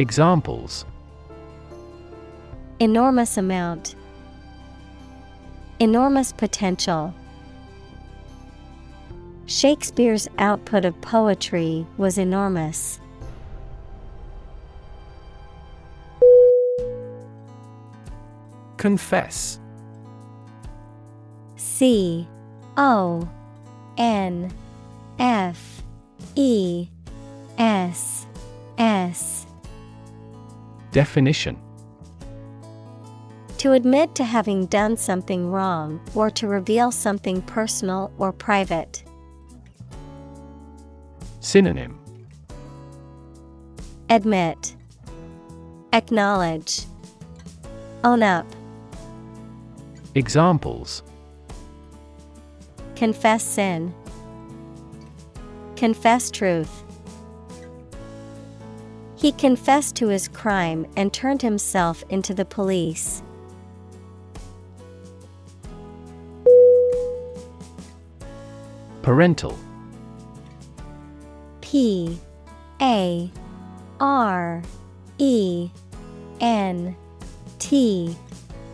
Speaker 2: Examples
Speaker 1: Enormous amount. Enormous potential. Shakespeare's output of poetry was enormous.
Speaker 2: Confess
Speaker 1: C O N F E S S
Speaker 2: Definition
Speaker 1: To admit to having done something wrong or to reveal something personal or private.
Speaker 2: Synonym
Speaker 1: Admit, Acknowledge. Own up.
Speaker 2: Examples
Speaker 1: Confess sin. Confess truth. He confessed to his crime and turned himself into the police.
Speaker 2: Parental
Speaker 1: P A R E N T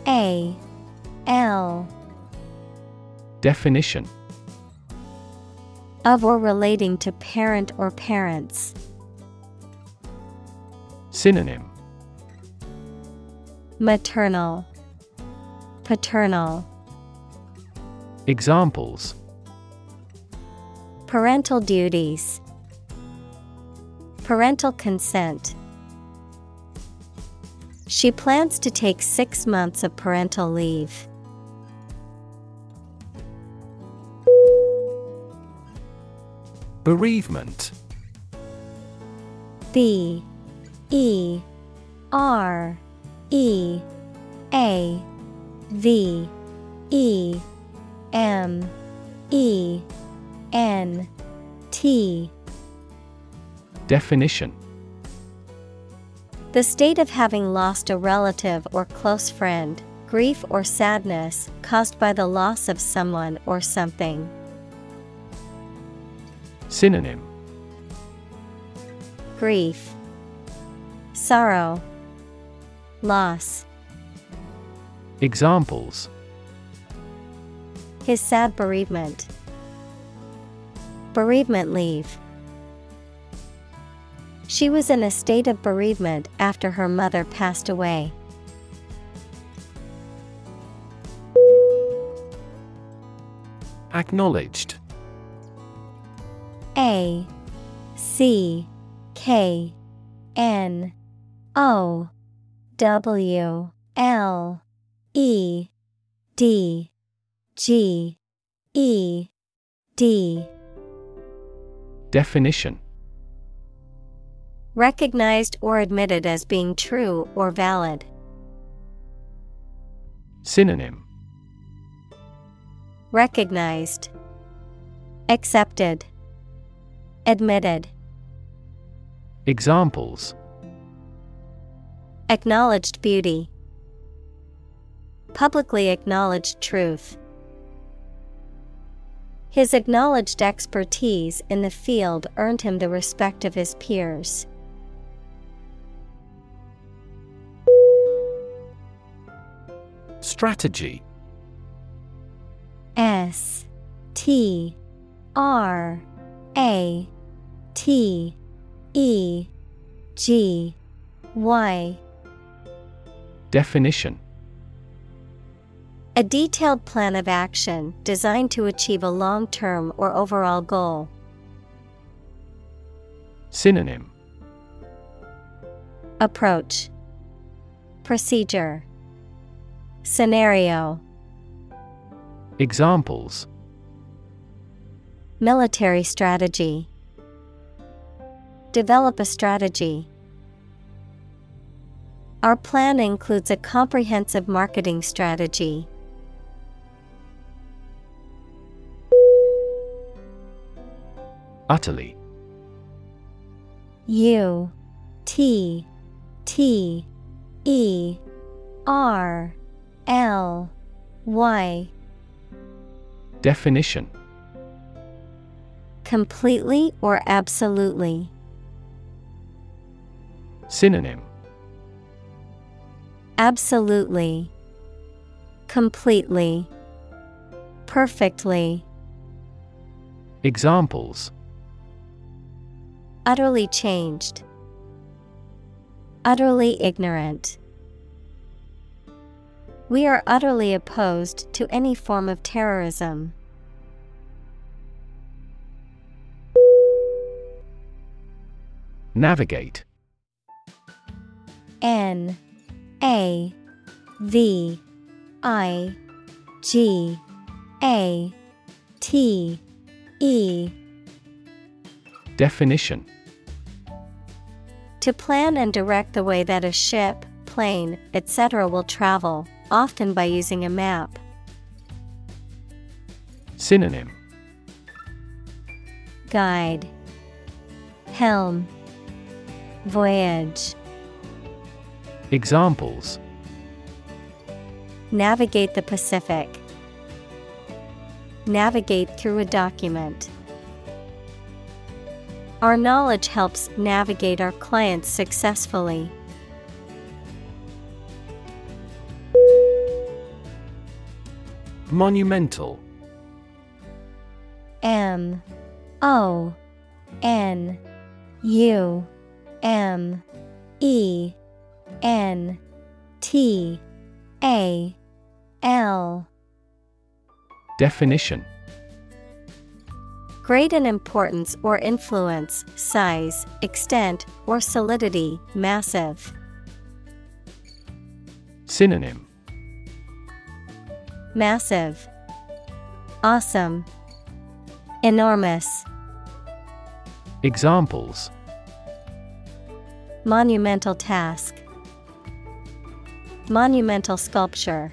Speaker 1: A L
Speaker 2: Definition
Speaker 1: of or relating to parent or parents.
Speaker 2: Synonym.
Speaker 1: Maternal. Paternal.
Speaker 2: Examples.
Speaker 1: Parental duties. Parental consent. She plans to take six months of parental leave.
Speaker 2: Bereavement.
Speaker 1: B E R E A V E M E N T.
Speaker 2: Definition.
Speaker 1: The state of having lost a relative or close friend, grief or sadness caused by the loss of someone or something.
Speaker 2: Synonym.
Speaker 1: Grief, Sorrow, Loss.
Speaker 2: Examples
Speaker 1: His sad bereavement. Bereavement leave. She was in a state of bereavement after her mother passed away.
Speaker 2: Acknowledged
Speaker 1: A C K N O W L E D G E D
Speaker 2: Definition
Speaker 1: Recognized or admitted as being true or valid.
Speaker 2: Synonym
Speaker 1: Recognized. Accepted. Admitted.
Speaker 2: Examples
Speaker 1: Acknowledged beauty. Publicly acknowledged truth. His acknowledged expertise in the field earned him the respect of his peers.
Speaker 2: Strategy
Speaker 1: S T R A T E G Y
Speaker 2: Definition.
Speaker 1: A detailed plan of action designed to achieve a long term or overall goal.
Speaker 2: Synonym.
Speaker 1: Approach. Procedure. Scenario.
Speaker 2: Examples.
Speaker 1: Military strategy. Develop a strategy. Our plan includes a comprehensive marketing strategy.
Speaker 2: Utterly
Speaker 1: U T T E R L Y
Speaker 2: Definition
Speaker 1: Completely or absolutely.
Speaker 2: Synonym
Speaker 1: Absolutely. Completely. Perfectly.
Speaker 2: Examples
Speaker 1: Utterly changed. Utterly ignorant. We are utterly opposed to any form of terrorism.
Speaker 2: Navigate
Speaker 1: N A V I G A T E.
Speaker 2: Definition.
Speaker 1: To plan and direct the way that a ship, plane, etc. will travel, often by using a map.
Speaker 2: Synonym.
Speaker 1: Guide. Helm. Voyage
Speaker 2: Examples
Speaker 1: Navigate the Pacific. Navigate through a document. Our knowledge helps navigate our clients successfully.
Speaker 2: Monumental
Speaker 1: M O N U M E N T A L.
Speaker 2: Definition.
Speaker 1: Great in importance or influence, size, extent, or solidity, massive.
Speaker 2: Synonym.
Speaker 1: Massive, Awesome, Enormous.
Speaker 2: Examples.
Speaker 1: Monumental task, Monumental sculpture.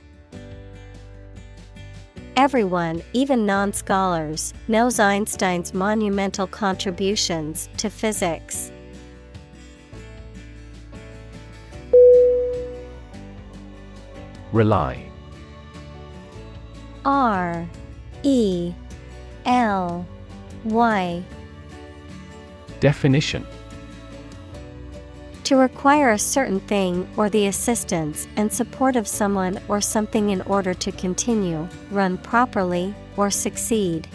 Speaker 1: Everyone, even non scholars, knows Einstein's monumental contributions to physics.
Speaker 2: Rely
Speaker 1: R E L Y
Speaker 2: Definition
Speaker 1: To require a certain thing or the assistance and support of someone or something in order to continue, run properly, or succeed.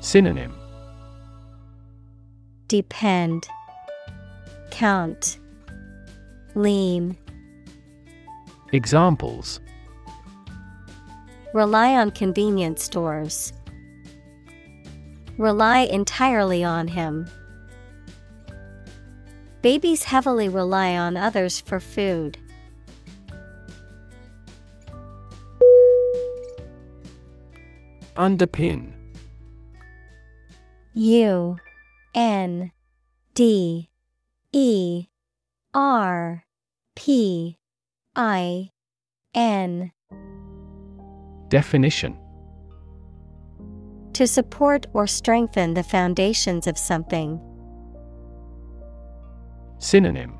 Speaker 2: Synonym
Speaker 1: Depend, Count, Lean.
Speaker 2: Examples
Speaker 1: Rely on convenience stores. Rely entirely on him. Babies heavily rely on others for food.
Speaker 2: Underpin
Speaker 1: U N D E R P I N
Speaker 2: Definition
Speaker 1: To support or strengthen the foundations of something.
Speaker 2: Synonym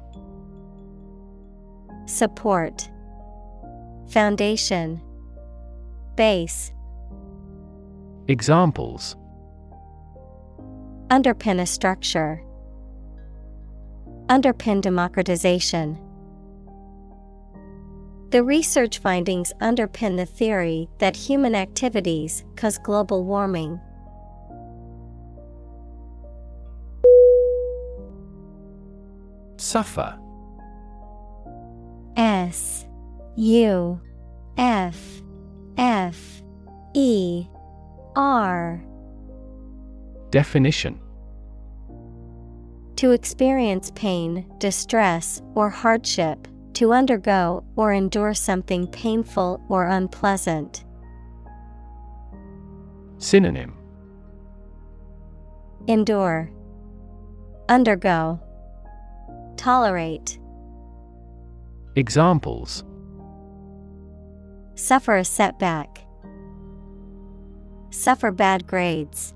Speaker 1: Support Foundation Base
Speaker 2: Examples
Speaker 1: Underpin a structure. Underpin democratization. The research findings underpin the theory that human activities cause global warming.
Speaker 2: Suffer.
Speaker 1: S U F F E R.
Speaker 2: Definition.
Speaker 1: To experience pain, distress, or hardship, to undergo or endure something painful or unpleasant.
Speaker 2: Synonym.
Speaker 1: Endure, Undergo, Tolerate,
Speaker 2: Examples
Speaker 1: Suffer a setback, Suffer bad grades.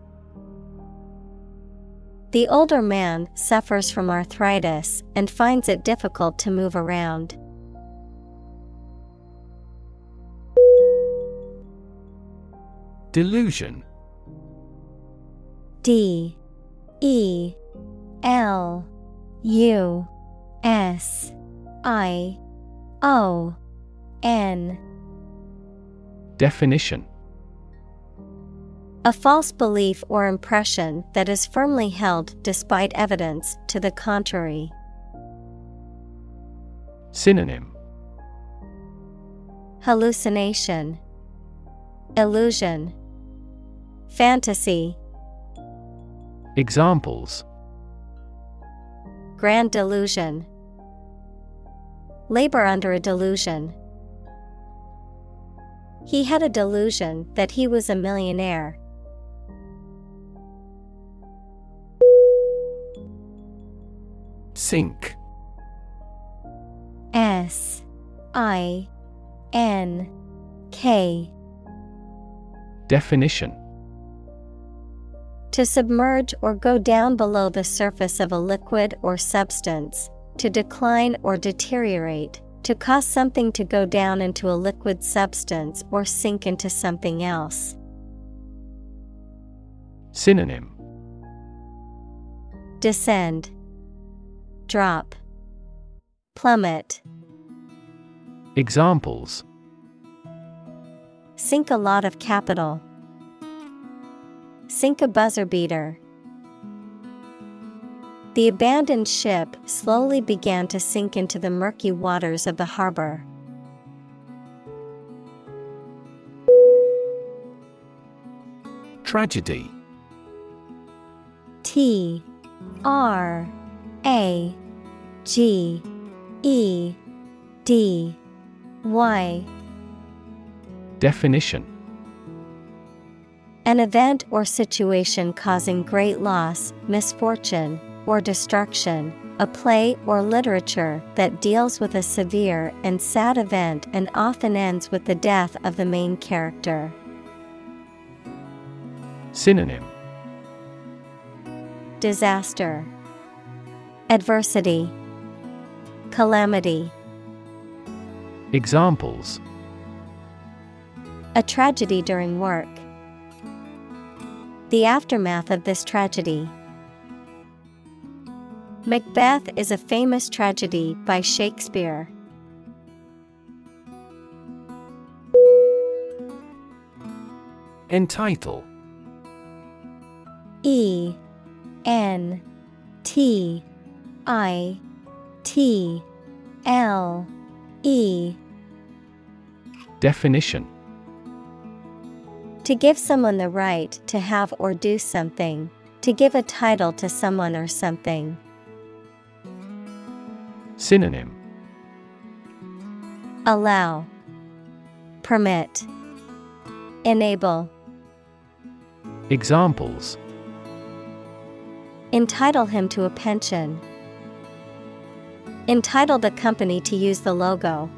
Speaker 1: The older man suffers from arthritis and finds it difficult to move around.
Speaker 2: Delusion
Speaker 1: D E L U S I O N.
Speaker 2: Definition.
Speaker 1: A false belief or impression that is firmly held despite evidence to the contrary.
Speaker 2: Synonym.
Speaker 1: Hallucination, Illusion, Fantasy,
Speaker 2: Examples
Speaker 1: Grand delusion. Labor under a delusion. He had a delusion that he was a millionaire.
Speaker 3: Sink.
Speaker 1: S I N K.
Speaker 2: Definition
Speaker 1: To submerge or go down below the surface of a liquid or substance, to decline or deteriorate, to cause something to go down into a liquid substance or sink into something else.
Speaker 2: Synonym
Speaker 1: Descend, Drop, Plummet.
Speaker 2: Examples
Speaker 1: Sink a lot of capital. Sink a buzzer beater. The abandoned ship slowly began to sink into the murky waters of the harbor.
Speaker 3: Tragedy.
Speaker 1: T R A G E D Y
Speaker 2: Definition
Speaker 1: An event or situation causing great loss, misfortune, or destruction, a play or literature that deals with a severe and sad event and often ends with the death of the main character.
Speaker 2: Synonym
Speaker 1: Disaster, Adversity, Calamity.
Speaker 2: Examples
Speaker 1: A tragedy during work. The aftermath of this tragedy. Macbeth is a famous tragedy by Shakespeare.
Speaker 3: Entitle.
Speaker 1: E N T I T L E
Speaker 2: Definition
Speaker 1: To give someone the right to have or do something, to give a title to someone or something.
Speaker 2: Synonym
Speaker 1: Allow, Permit, Enable.
Speaker 2: Examples
Speaker 1: Entitle him to a pension. Entitle the company to use the logo.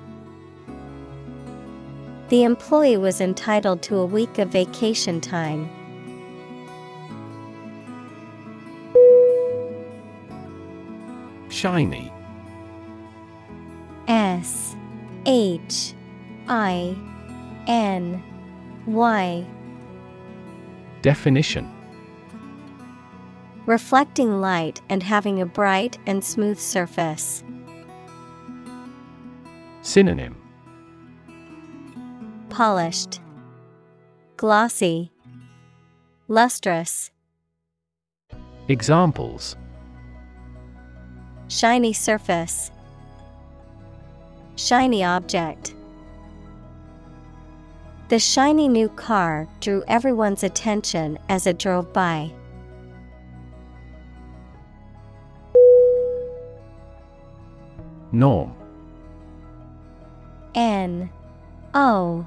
Speaker 1: The employee was entitled to a week of vacation time.
Speaker 3: Shiny.
Speaker 1: S H I N Y
Speaker 2: Definition
Speaker 1: Reflecting light and having a bright and smooth surface.
Speaker 2: Synonym
Speaker 1: Polished, Glossy, Lustrous,
Speaker 2: Examples
Speaker 1: Shiny surface, Shiny object. The shiny new car drew everyone's attention as it drove by.
Speaker 2: Norm
Speaker 1: N O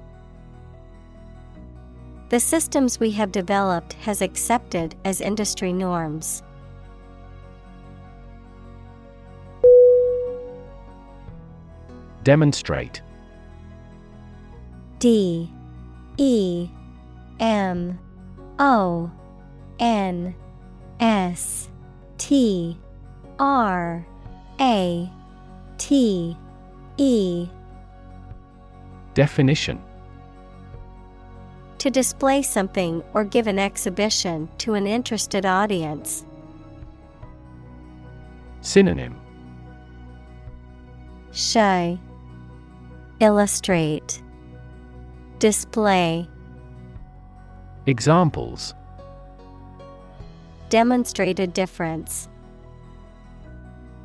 Speaker 1: The systems we have developed has accepted as industry norms.
Speaker 2: Demonstrate.
Speaker 1: D. E. M. O. N. S. T. R. A. T. E.
Speaker 2: Definition
Speaker 1: To display something or give an exhibition to an interested audience.
Speaker 2: Synonym
Speaker 1: Show Illustrate Display
Speaker 2: Examples
Speaker 1: Demonstrate a difference.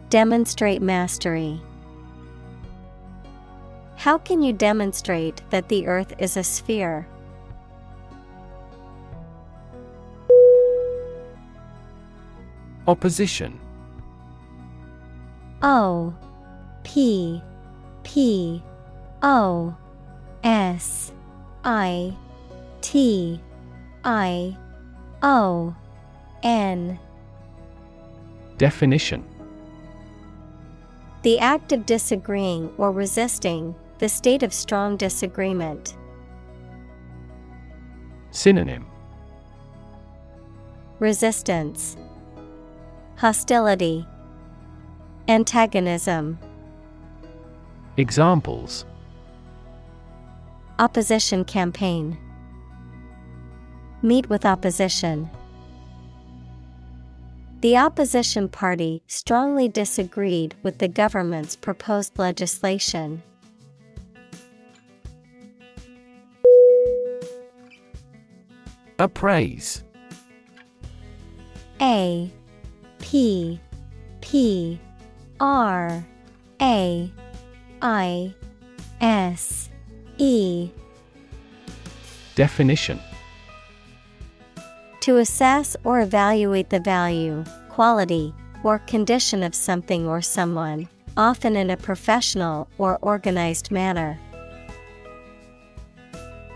Speaker 1: Demonstrate mastery. How can you demonstrate that the earth is a sphere?
Speaker 2: Opposition.
Speaker 1: O P P O S I T I O N.
Speaker 2: Definition.
Speaker 1: The act of disagreeing or resisting, the state of strong disagreement.
Speaker 2: Synonym.
Speaker 1: Resistance Hostility Antagonism
Speaker 2: Examples
Speaker 1: Opposition campaign Meet with opposition. The opposition party strongly disagreed with the government's proposed legislation.
Speaker 2: Appraise
Speaker 1: A P P R A I S E.
Speaker 2: Definition.
Speaker 1: To assess or evaluate the value, quality, or condition of something or someone, often in a professional or organized manner.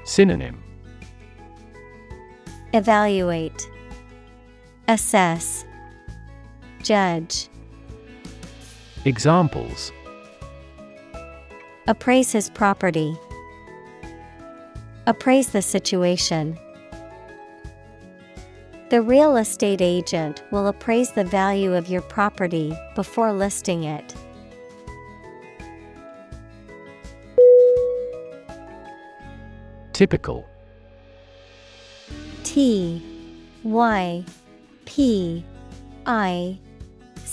Speaker 2: Synonym.
Speaker 1: Evaluate, Assess, Judge,
Speaker 2: Examples
Speaker 1: Appraise his property, Appraise the situation. The real estate agent will appraise the value of your property before listing it.
Speaker 2: Typical
Speaker 1: T Y P I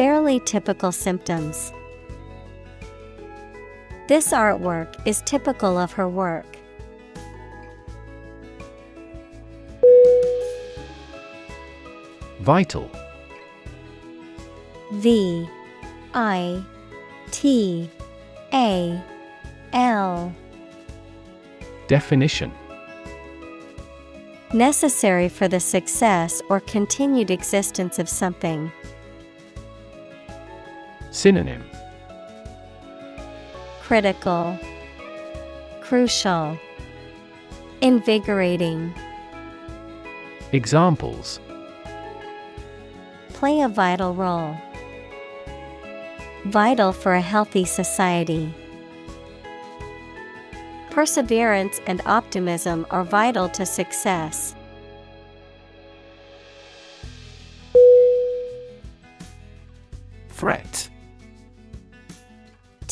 Speaker 1: Fairly typical symptoms. This artwork is typical of her work.
Speaker 2: Vital
Speaker 1: V I T A L
Speaker 2: Definition
Speaker 1: Necessary for the success or continued existence of something.
Speaker 2: Synonym
Speaker 1: Critical, Crucial, Invigorating.
Speaker 2: Examples
Speaker 1: Play a vital role. Vital for a healthy society. Perseverance and optimism are vital to success.
Speaker 2: Threat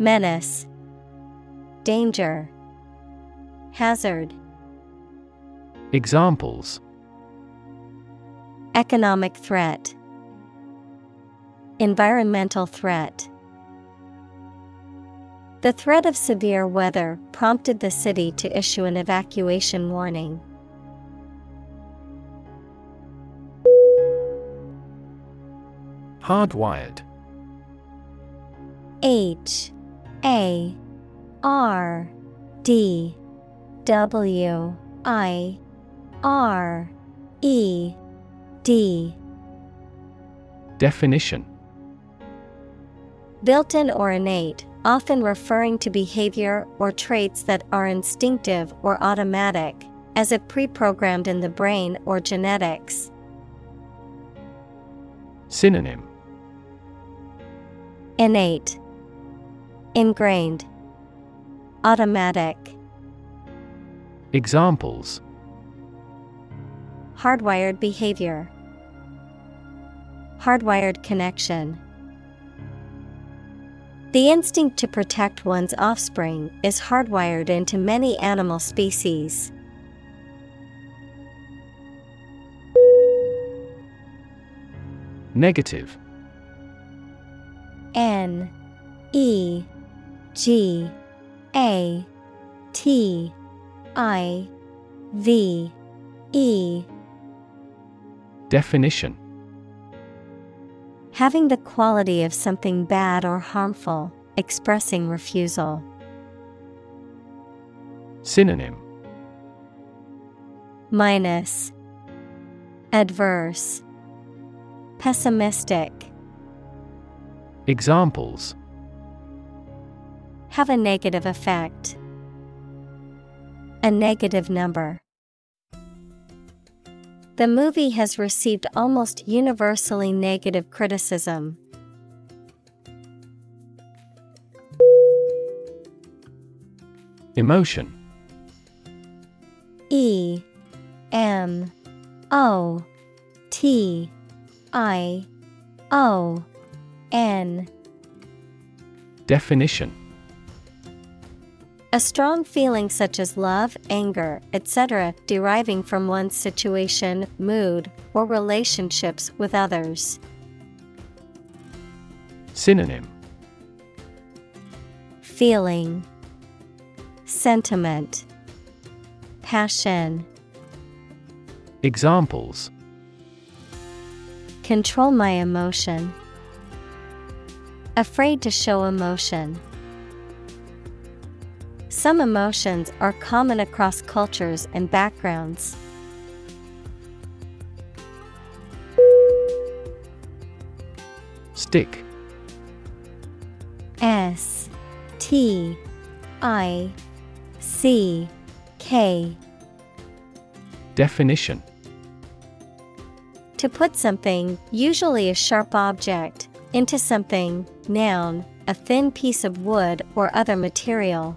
Speaker 1: Menace, Danger, Hazard,
Speaker 2: Examples
Speaker 1: Economic threat, Environmental threat. The threat of severe weather prompted the city to issue an evacuation warning.
Speaker 2: Hardwired
Speaker 1: H A R D W I R E D.
Speaker 2: Definition.
Speaker 1: Built in or innate, often referring to behavior or traits that are instinctive or automatic, as if pre programmed in the brain or genetics.
Speaker 2: Synonym.
Speaker 1: Innate, Ingrained, Automatic.
Speaker 2: Examples
Speaker 1: Hardwired behavior, Hardwired connection. The instinct to protect one's offspring is hardwired into many animal species.
Speaker 2: Negative
Speaker 1: N E G A T I V E.
Speaker 2: Definition.
Speaker 1: Having the quality of something bad or harmful, expressing refusal.
Speaker 2: Synonym.
Speaker 1: Minus. Adverse. Pessimistic.
Speaker 2: Examples
Speaker 1: Have a negative effect. A negative number. The movie has received almost universally negative criticism.
Speaker 2: Emotion.
Speaker 1: E. M. O. T. I. O. N.
Speaker 2: Definition
Speaker 1: A strong feeling such as love, anger, etc., deriving from one's situation, mood, or relationships with others.
Speaker 2: Synonym
Speaker 1: Feeling Sentiment Passion
Speaker 2: Examples
Speaker 1: Control my emotion. Afraid to show emotion. Some emotions are common across cultures and backgrounds.
Speaker 2: Stick
Speaker 1: S T I C K
Speaker 2: Definition
Speaker 1: To put something, usually a sharp object, into something, noun, a thin piece of wood or other material.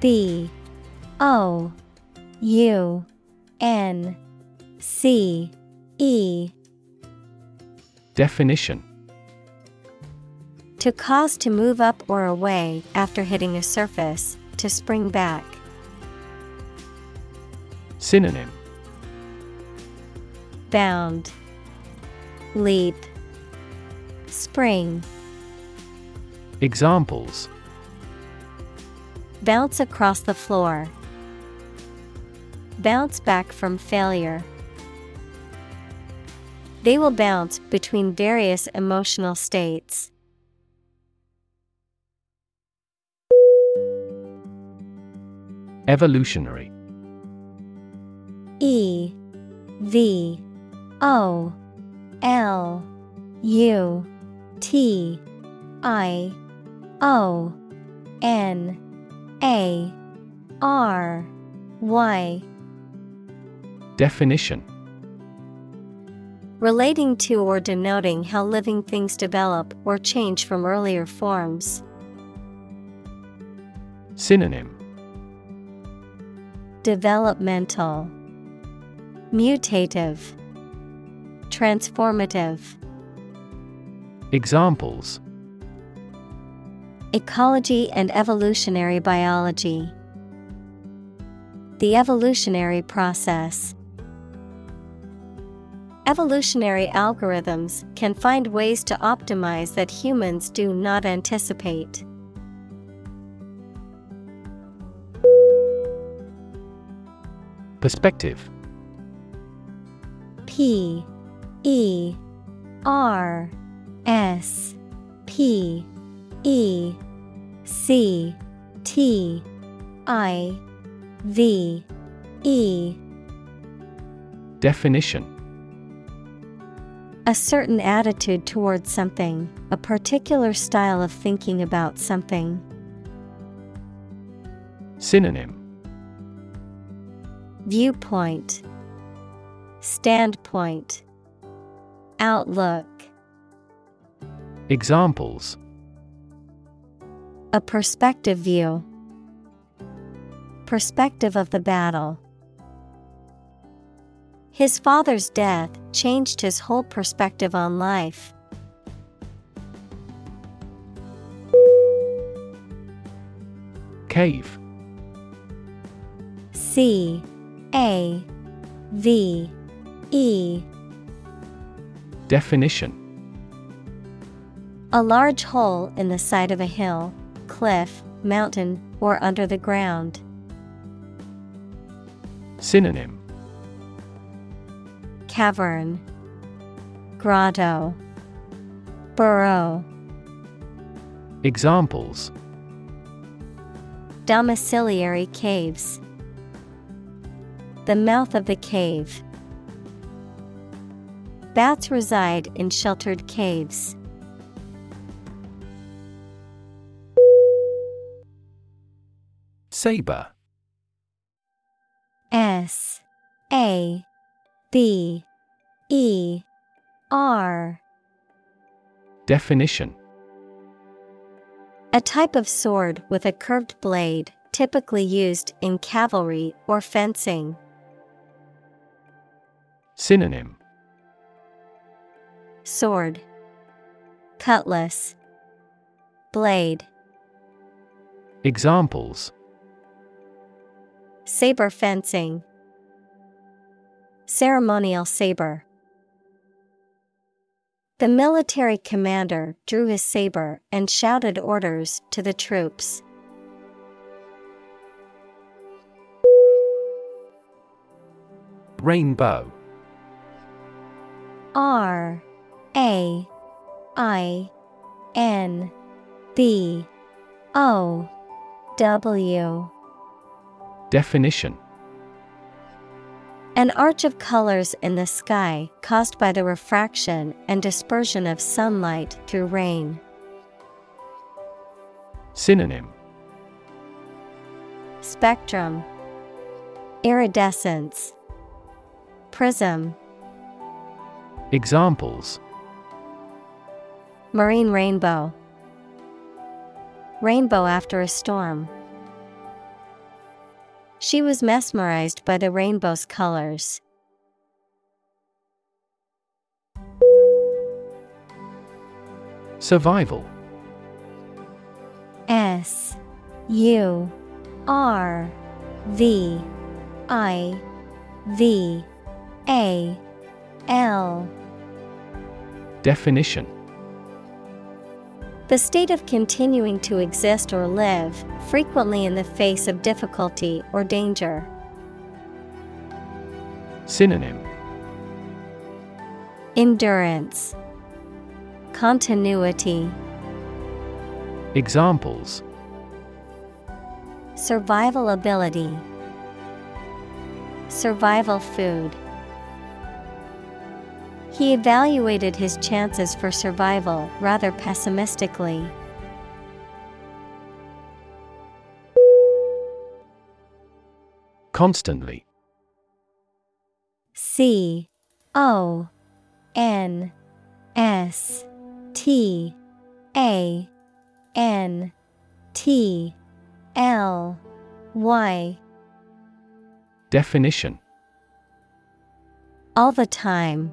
Speaker 1: B O U N C E.
Speaker 2: Definition.
Speaker 1: To cause to move up or away after hitting a surface, to spring back.
Speaker 2: Synonym.
Speaker 1: Bound, Leap, Spring.
Speaker 2: Examples
Speaker 1: Bounce across the floor. Bounce back from failure. They will bounce between various emotional states.
Speaker 2: Evolutionary
Speaker 1: E V O L U T I O N A R Y.
Speaker 2: Definition.
Speaker 1: Relating to or denoting how living things develop or change from earlier forms.
Speaker 2: Synonym.
Speaker 1: Developmental, Mutative, Transformative.
Speaker 2: Examples
Speaker 1: Ecology and evolutionary biology. The evolutionary process. Evolutionary algorithms can find ways to optimize that humans do not anticipate.
Speaker 2: Perspective
Speaker 1: P E R S P E C T I V E.
Speaker 2: Definition.
Speaker 1: A certain attitude towards something, a particular style of thinking about something.
Speaker 2: Synonym.
Speaker 1: Viewpoint. Standpoint. Outlook.
Speaker 2: Examples
Speaker 1: A perspective view. Perspective of the battle. His father's death changed his whole perspective on life.
Speaker 2: Cave.
Speaker 1: C A V E.
Speaker 2: Definition.
Speaker 1: A large hole in the side of a hill, cliff, mountain, or under the ground.
Speaker 2: Synonym
Speaker 1: Cavern Grotto Burrow
Speaker 2: Examples
Speaker 1: Domiciliary caves The mouth of the cave. Bats reside in sheltered caves.
Speaker 2: Sabre
Speaker 1: S A B E R.
Speaker 2: Definition.
Speaker 1: A type of sword with a curved blade, typically used in cavalry or fencing.
Speaker 2: Synonym.
Speaker 1: Sword. Cutlass. Blade.
Speaker 2: Examples
Speaker 1: Saber fencing. Ceremonial saber. The military commander drew his saber and shouted orders to the troops.
Speaker 2: Rainbow.
Speaker 1: R A I N B O W
Speaker 2: Definition.
Speaker 1: An arch of colors in the sky caused by the refraction and dispersion of sunlight through rain.
Speaker 2: Synonym.
Speaker 1: Spectrum. Iridescence. Prism.
Speaker 2: Examples.
Speaker 1: Marine rainbow. Rainbow after a storm. She was mesmerized by the rainbow's colors.
Speaker 2: Survival.
Speaker 1: S U R V I V A L.
Speaker 2: Definition
Speaker 1: The state of continuing to exist or live, frequently in the face of difficulty or danger.
Speaker 2: Synonym.
Speaker 1: Endurance. Continuity.
Speaker 2: Examples.
Speaker 1: Survival ability. Survival food He evaluated his chances for survival rather pessimistically.
Speaker 2: Constantly
Speaker 1: C O N S T A N T L Y
Speaker 2: Definition
Speaker 1: All the time.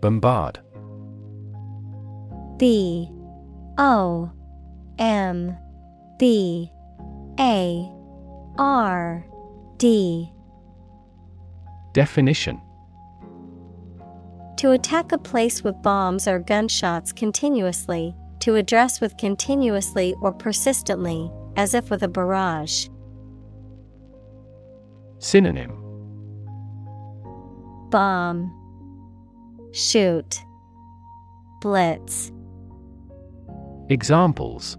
Speaker 2: Bombard.
Speaker 1: B O M B A R D.
Speaker 2: Definition
Speaker 1: To attack a place with bombs or gunshots continuously, to address with continuously or persistently, as if with a barrage.
Speaker 2: Synonym
Speaker 1: Bomb, Shoot, Blitz.
Speaker 2: Examples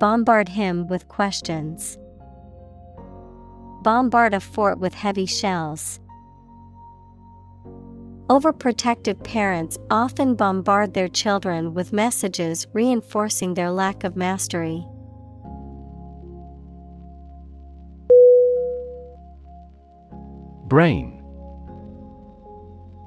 Speaker 1: Bombard him with questions. Bombard a fort with heavy shells. Overprotective parents often bombard their children with messages reinforcing their lack of mastery.
Speaker 2: Brain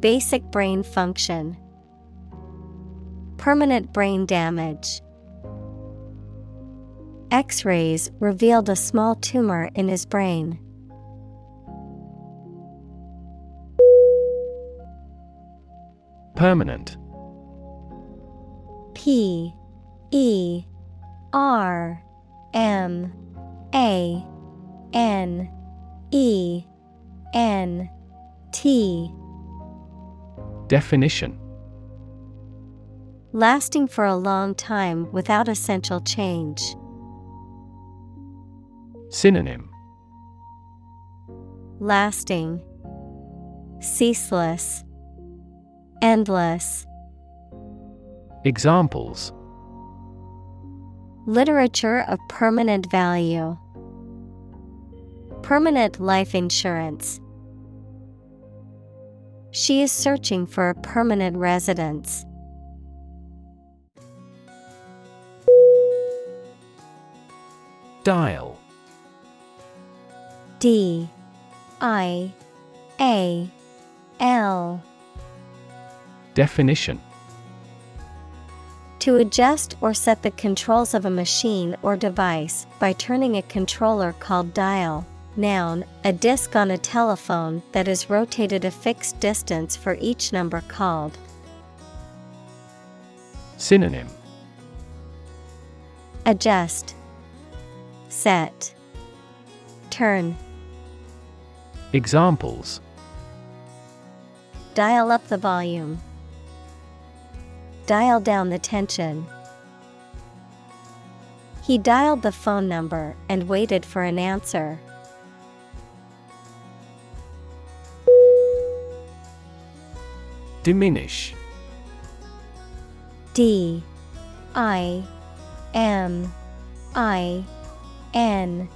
Speaker 1: Basic brain function. Permanent brain damage. X rays revealed a small tumor in his brain.
Speaker 2: Permanent
Speaker 1: P E R M A N E N T
Speaker 2: Definition
Speaker 1: Lasting for a long time without essential change.
Speaker 2: Synonym
Speaker 1: Lasting, Ceaseless, Endless.
Speaker 2: Examples
Speaker 1: Literature of permanent value. Permanent life insurance. She is searching for a permanent residence.
Speaker 2: Dial.
Speaker 1: D. I. A. L.
Speaker 2: Definition.
Speaker 1: To adjust or set the controls of a machine or device by turning a controller called dial. Noun, a disc on a telephone that is rotated a fixed distance for each number called.
Speaker 2: Synonym
Speaker 1: Adjust, Set, Turn.
Speaker 2: Examples
Speaker 1: Dial up the volume. Dial down the tension. He dialed the phone number and waited for an answer.
Speaker 2: Diminish.
Speaker 1: D I M I N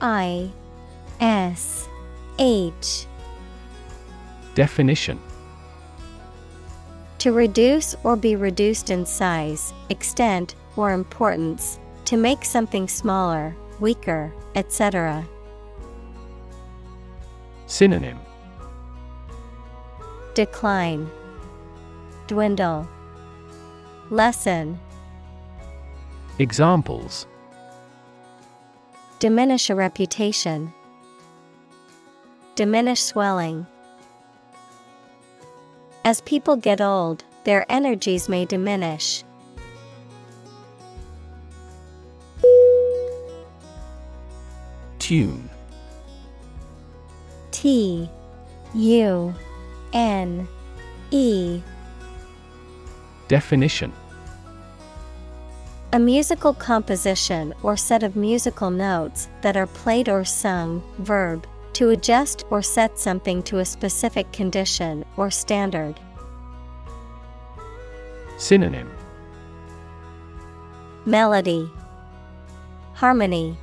Speaker 1: I S H.
Speaker 2: Definition.
Speaker 1: To reduce or be reduced in size, extent, or importance, to make something smaller, weaker, etc.
Speaker 2: Synonym
Speaker 1: Decline, Dwindle, Lessen,
Speaker 2: Examples.
Speaker 1: Diminish a reputation, Diminish swelling. As people get old, their energies may diminish.
Speaker 2: Tune.
Speaker 1: T U N E.
Speaker 2: Definition.
Speaker 1: A musical composition or set of musical notes that are played or sung, verb, To adjust or set something to a specific condition or standard.
Speaker 2: Synonym.
Speaker 1: Melody, Harmony,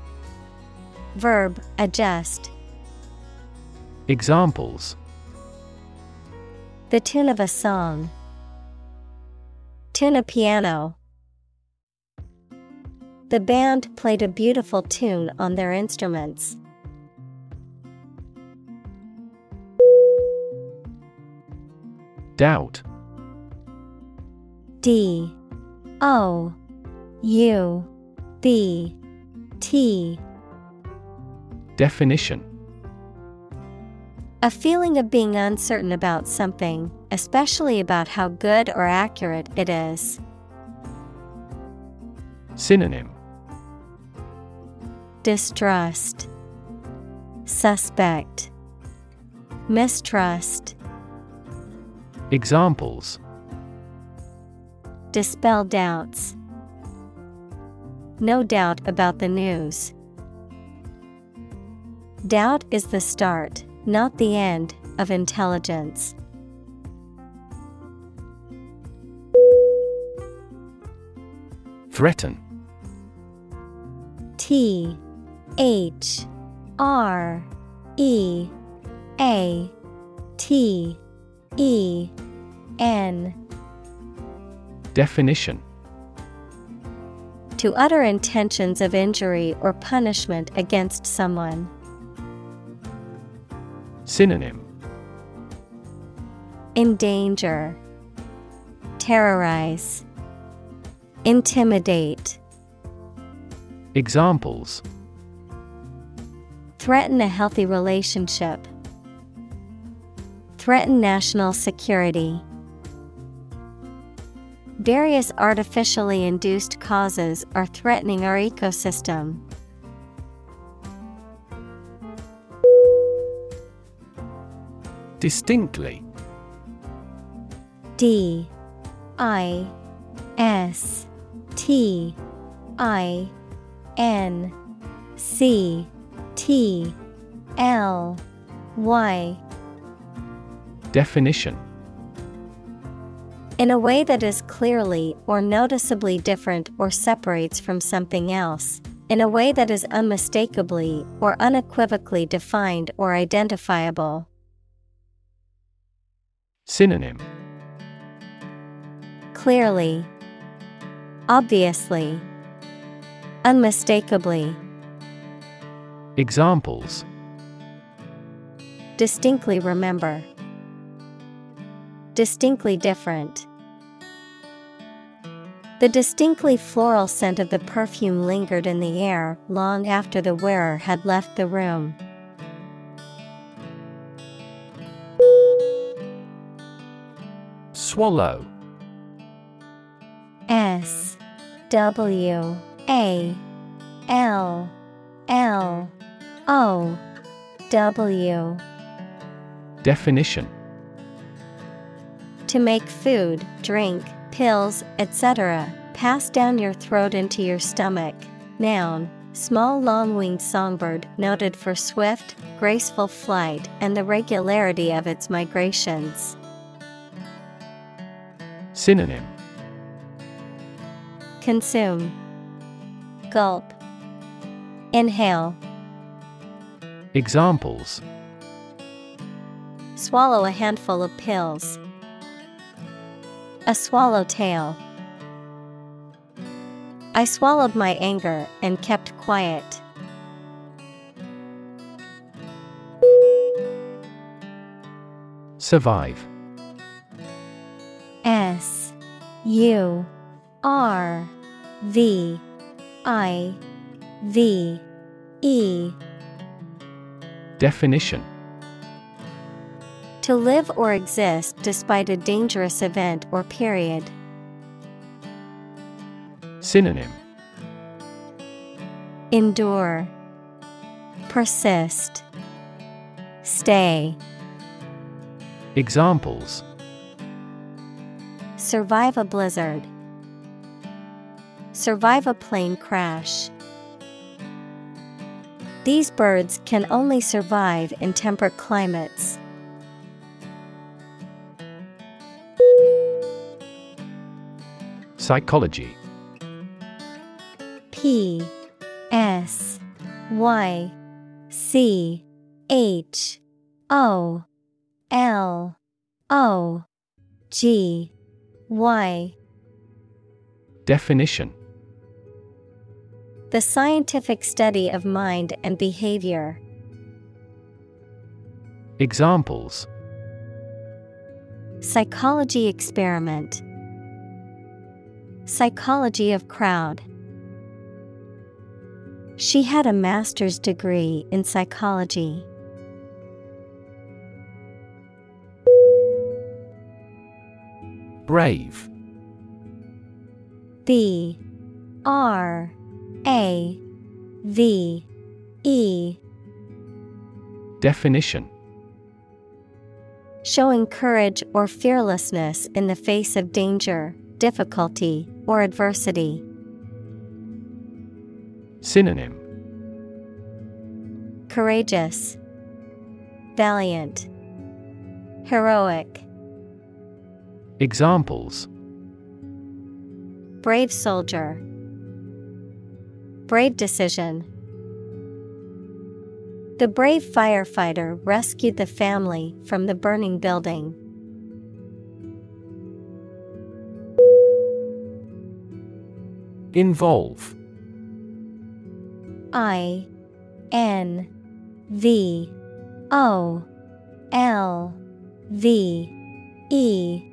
Speaker 1: Verb adjust.
Speaker 2: Examples
Speaker 1: The tune of a song. Tune a piano. The band played a beautiful tune on their instruments.
Speaker 2: Doubt.
Speaker 1: D. O. U. B. T.
Speaker 2: Definition
Speaker 1: A feeling of being uncertain about something, especially about how good or accurate it is.
Speaker 2: Synonym
Speaker 1: Distrust, Suspect, Mistrust.
Speaker 2: Examples
Speaker 1: Dispel doubts. No doubt about the news. Doubt is the start, not the end, of intelligence.
Speaker 2: Threaten
Speaker 1: T H R E A T E N
Speaker 2: Definition
Speaker 1: To utter intentions of injury or punishment against someone.
Speaker 2: Synonym.
Speaker 1: Endanger, Terrorize, Intimidate,
Speaker 2: Examples.
Speaker 1: Threaten a healthy relationship, Threaten national security. Various artificially induced causes are threatening our ecosystem.
Speaker 2: Distinctly.
Speaker 1: D I S T I N C T L Y.
Speaker 2: Definition.
Speaker 1: In a way that is clearly or noticeably different or separates from something else, in a way that is unmistakably or unequivocally defined or identifiable.
Speaker 2: Synonym
Speaker 1: Clearly, Obviously, Unmistakably,
Speaker 2: Examples
Speaker 1: distinctly remember. Distinctly different. The distinctly floral scent of the perfume lingered in the air long after the wearer had left the room.
Speaker 2: Swallow
Speaker 1: S W A L L O W
Speaker 2: Definition
Speaker 1: To make food, drink, pills, etc., pass down your throat into your stomach. Noun, small long winged songbird noted for swift, graceful flight and the regularity of its migrations.
Speaker 2: Synonym
Speaker 1: Consume, Gulp, Inhale,
Speaker 2: Examples
Speaker 1: Swallow a handful of pills. A swallowtail. I swallowed my anger and kept quiet.
Speaker 2: Survive
Speaker 1: S U R V I V E.
Speaker 2: Definition.
Speaker 1: To live or exist despite a dangerous event or period.
Speaker 2: Synonym.
Speaker 1: Endure, Persist, Stay.
Speaker 2: Examples
Speaker 1: Survive a blizzard. Survive a plane crash. These birds can only survive in temperate climates.
Speaker 2: Psychology
Speaker 1: P S Y C H O L O G Y
Speaker 2: Definition
Speaker 1: The scientific study of mind and behavior.
Speaker 2: Examples
Speaker 1: Psychology experiment. Psychology of crowd. She had a master's degree in psychology.
Speaker 2: Brave
Speaker 1: B R. A. V. E.
Speaker 2: Definition.
Speaker 1: Showing courage or fearlessness in the face of danger, difficulty, or adversity.
Speaker 2: Synonym.
Speaker 1: Courageous, Valiant, Heroic.
Speaker 2: Examples
Speaker 1: Brave soldier. Brave decision. The brave firefighter rescued the family from the burning building.
Speaker 2: Involve
Speaker 1: I N V O L V E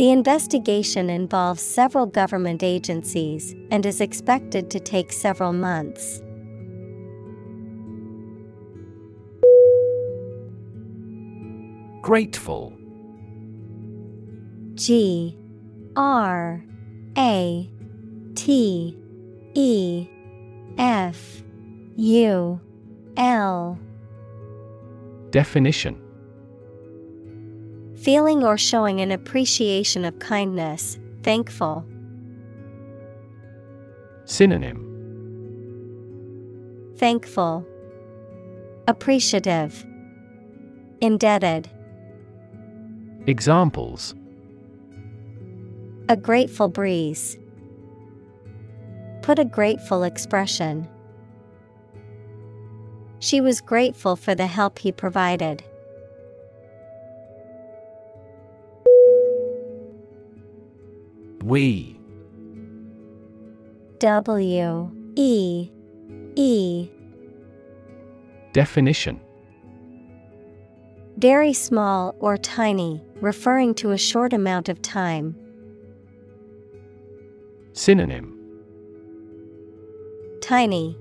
Speaker 1: The investigation involves several government agencies and is expected to take several months.
Speaker 2: Grateful.
Speaker 1: G R A T E F U L.
Speaker 2: Definition
Speaker 1: Feeling or showing an appreciation of kindness, thankful.
Speaker 2: Synonym
Speaker 1: Thankful, Appreciative, Indebted.
Speaker 2: Examples
Speaker 1: A grateful breeze. Put a grateful expression. She was grateful for the help he provided.
Speaker 2: Wee.
Speaker 1: W. E. E.
Speaker 2: Definition.
Speaker 1: Very small or tiny, referring to a short amount of time.
Speaker 2: Synonym.
Speaker 1: Tiny,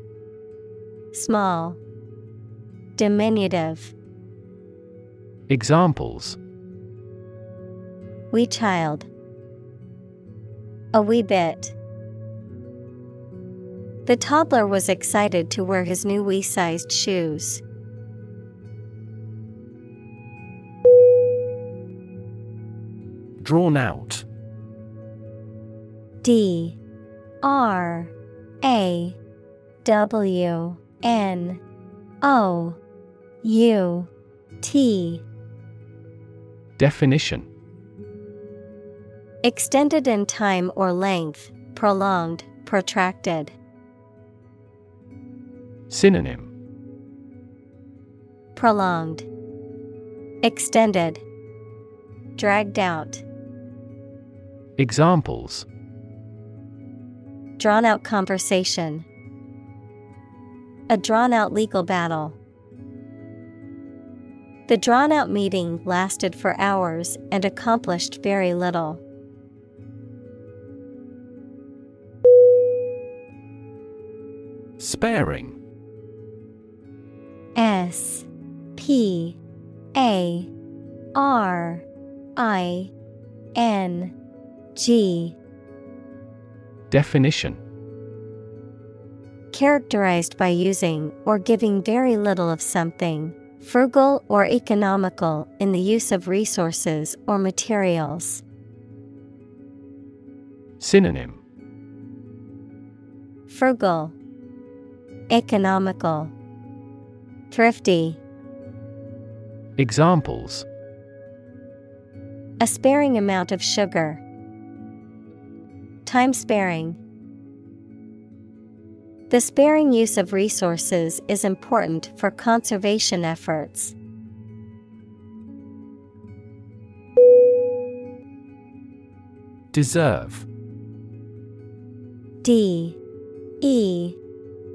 Speaker 1: Small, Diminutive.
Speaker 2: Examples.
Speaker 1: Wee child. A wee bit. The toddler was excited to wear his new wee sized shoes.
Speaker 2: Drawn out.
Speaker 1: D. R. A. W. N. O. U. T.
Speaker 2: Definition
Speaker 1: Extended in time or length, prolonged, protracted.
Speaker 2: Synonym
Speaker 1: Prolonged, Extended, Dragged out.
Speaker 2: Examples
Speaker 1: Drawn out conversation. A drawn out legal battle. The drawn out meeting lasted for hours and accomplished very little.
Speaker 2: Sparing.
Speaker 1: S P A R I N G.
Speaker 2: Definition.
Speaker 1: Characterized by using or giving very little of something, frugal or economical in the use of resources or materials.
Speaker 2: Synonym.
Speaker 1: Frugal, Economical, Thrifty.
Speaker 2: Examples
Speaker 1: A sparing amount of sugar. Time sparing. The sparing use of resources is important for conservation efforts.
Speaker 2: Deserve
Speaker 1: D E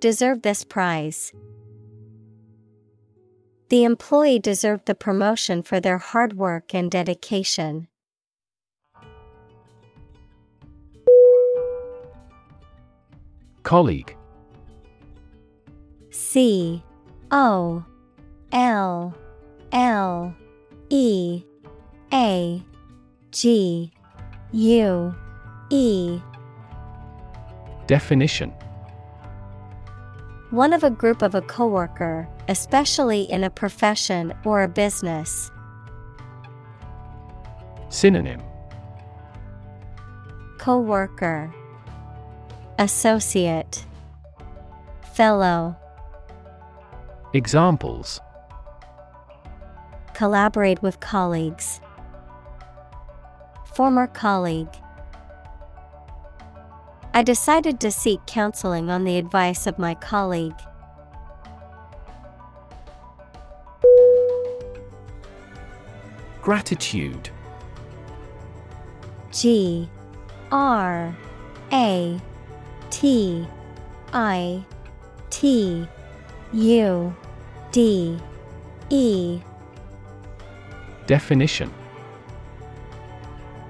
Speaker 1: Deserve this prize. The employee deserved the promotion for their hard work and dedication.
Speaker 2: Colleague
Speaker 1: C O L L E A G U E
Speaker 2: Definition
Speaker 1: One of a group of a coworker, especially in a profession or a business.
Speaker 2: Synonym
Speaker 1: Coworker Associate Fellow
Speaker 2: Examples
Speaker 1: Collaborate with colleagues. Former colleague. I decided to seek counseling on the advice of my colleague.
Speaker 2: Gratitude.
Speaker 1: G R A T I T U D E.
Speaker 2: Definition.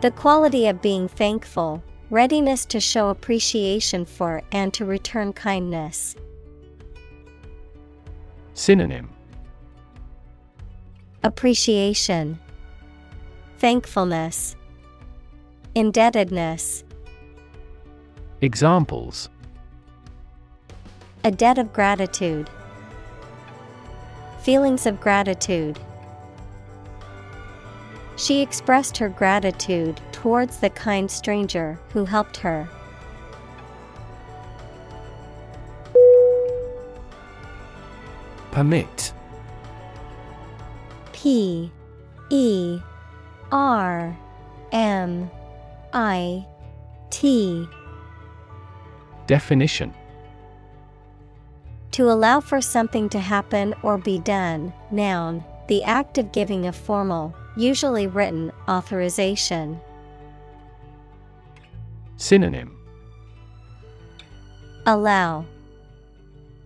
Speaker 1: The quality of being thankful, readiness to show appreciation for and to return kindness.
Speaker 2: Synonym
Speaker 1: Appreciation, Thankfulness, Indebtedness,
Speaker 2: Examples
Speaker 1: a debt of gratitude. Feelings of gratitude. She expressed her gratitude towards the kind stranger who helped her.
Speaker 2: Permit.
Speaker 1: P E R M I T.
Speaker 2: Definition.
Speaker 1: To allow for something to happen or be done, noun, the act of giving a formal, usually written, authorization.
Speaker 2: Synonym
Speaker 1: Allow,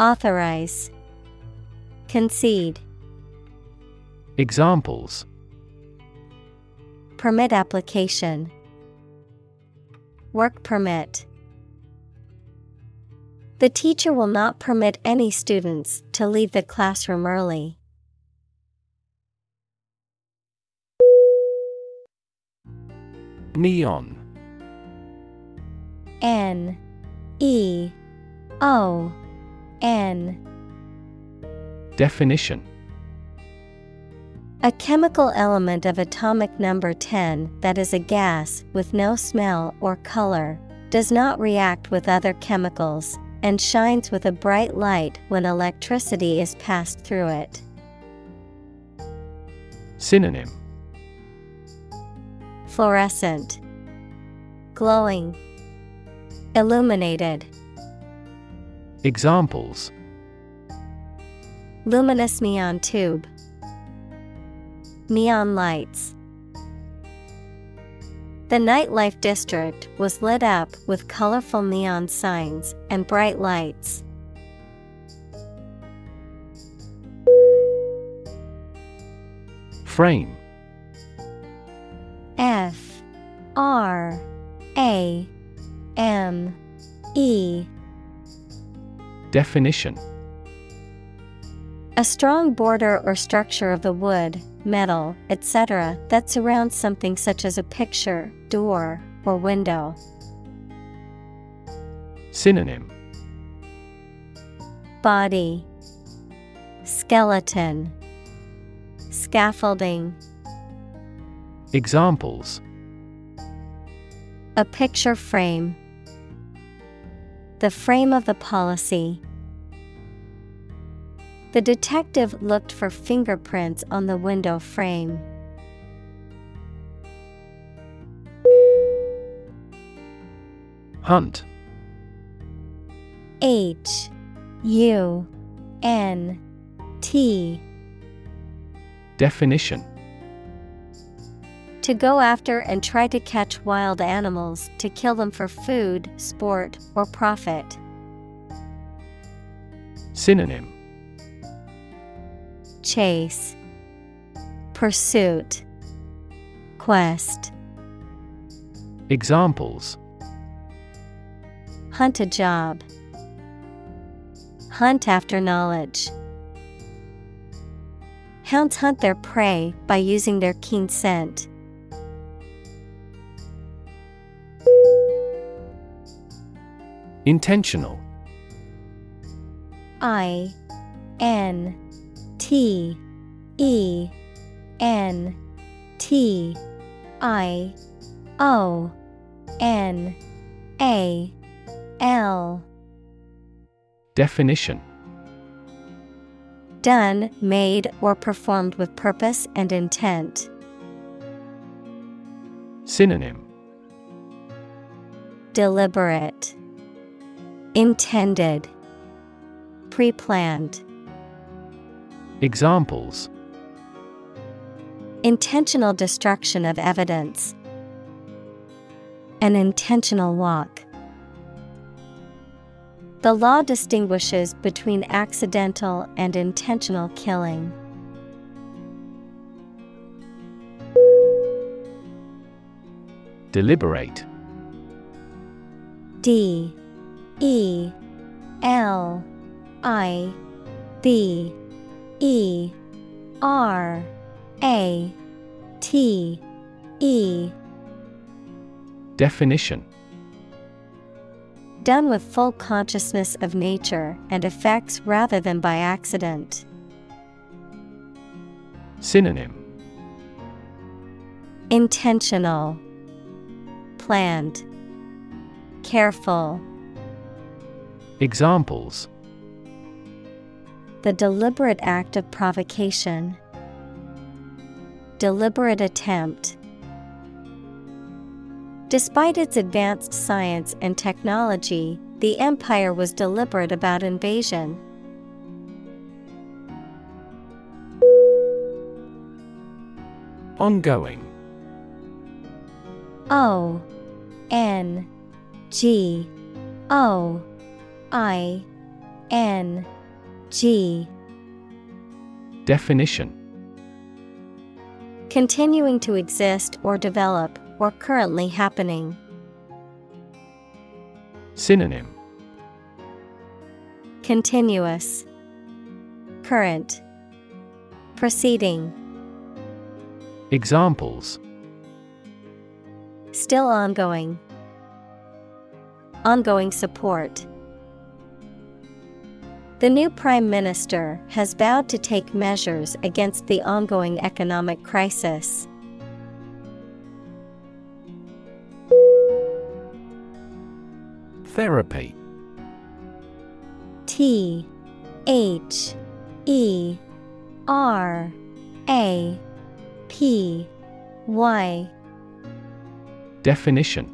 Speaker 1: Authorize, Concede.
Speaker 2: Examples
Speaker 1: Permit application, Work permit. The teacher will not permit any students to leave the classroom early.
Speaker 2: Neon
Speaker 1: N E O N.
Speaker 2: Definition.
Speaker 1: A chemical element of atomic number 10 that is a gas with no smell or color, does not react with other chemicals, and shines with a bright light when electricity is passed through it.
Speaker 2: Synonym.
Speaker 1: Fluorescent, Glowing, Illuminated.
Speaker 2: Examples
Speaker 1: Luminous neon tube. Neon lights. The nightlife district was lit up with colorful neon signs and bright lights.
Speaker 2: Frame
Speaker 1: F R A M E.
Speaker 2: Definition.
Speaker 1: A strong border or structure of the wood, metal, etc., that surrounds something such as a picture, door, or window.
Speaker 2: Synonym.
Speaker 1: Body. Skeleton. Scaffolding.
Speaker 2: Examples.
Speaker 1: A picture frame The frame of the policy. The detective looked for fingerprints on the window frame.
Speaker 2: Hunt.
Speaker 1: H U N T.
Speaker 2: Definition
Speaker 1: To go after and try to catch wild animals to kill them for food, sport, or profit.
Speaker 2: Synonym
Speaker 1: Chase Pursuit Quest
Speaker 2: Examples
Speaker 1: Hunt a job. Hunt after knowledge. Hounds hunt their prey by using their keen scent.
Speaker 2: Intentional.
Speaker 1: I N T E N T I O N A L.
Speaker 2: Definition.
Speaker 1: Done, made, or performed with purpose and intent.
Speaker 2: Synonym.
Speaker 1: Deliberate, Intended, Pre planned.
Speaker 2: Examples
Speaker 1: Intentional destruction of evidence. An intentional walk. The law distinguishes between accidental and intentional killing.
Speaker 2: Deliberate
Speaker 1: D E L I B E R A T E.
Speaker 2: Definition.
Speaker 1: Done with full consciousness of nature and effects rather than by accident.
Speaker 2: Synonym.
Speaker 1: Intentional, Planned, Careful.
Speaker 2: Examples
Speaker 1: The deliberate act of provocation. Deliberate attempt. Despite its advanced science and technology, the empire was deliberate about invasion.
Speaker 2: Ongoing
Speaker 1: O N G O I N G.
Speaker 2: Definition.
Speaker 1: Continuing to exist or develop, or currently happening.
Speaker 2: Synonym.
Speaker 1: Continuous, Current, Proceeding,
Speaker 2: Examples.
Speaker 1: Still ongoing, Ongoing support. The new Prime Minister has vowed to take measures against the ongoing economic crisis.
Speaker 2: Therapy.
Speaker 1: T H E R A P Y.
Speaker 2: Definition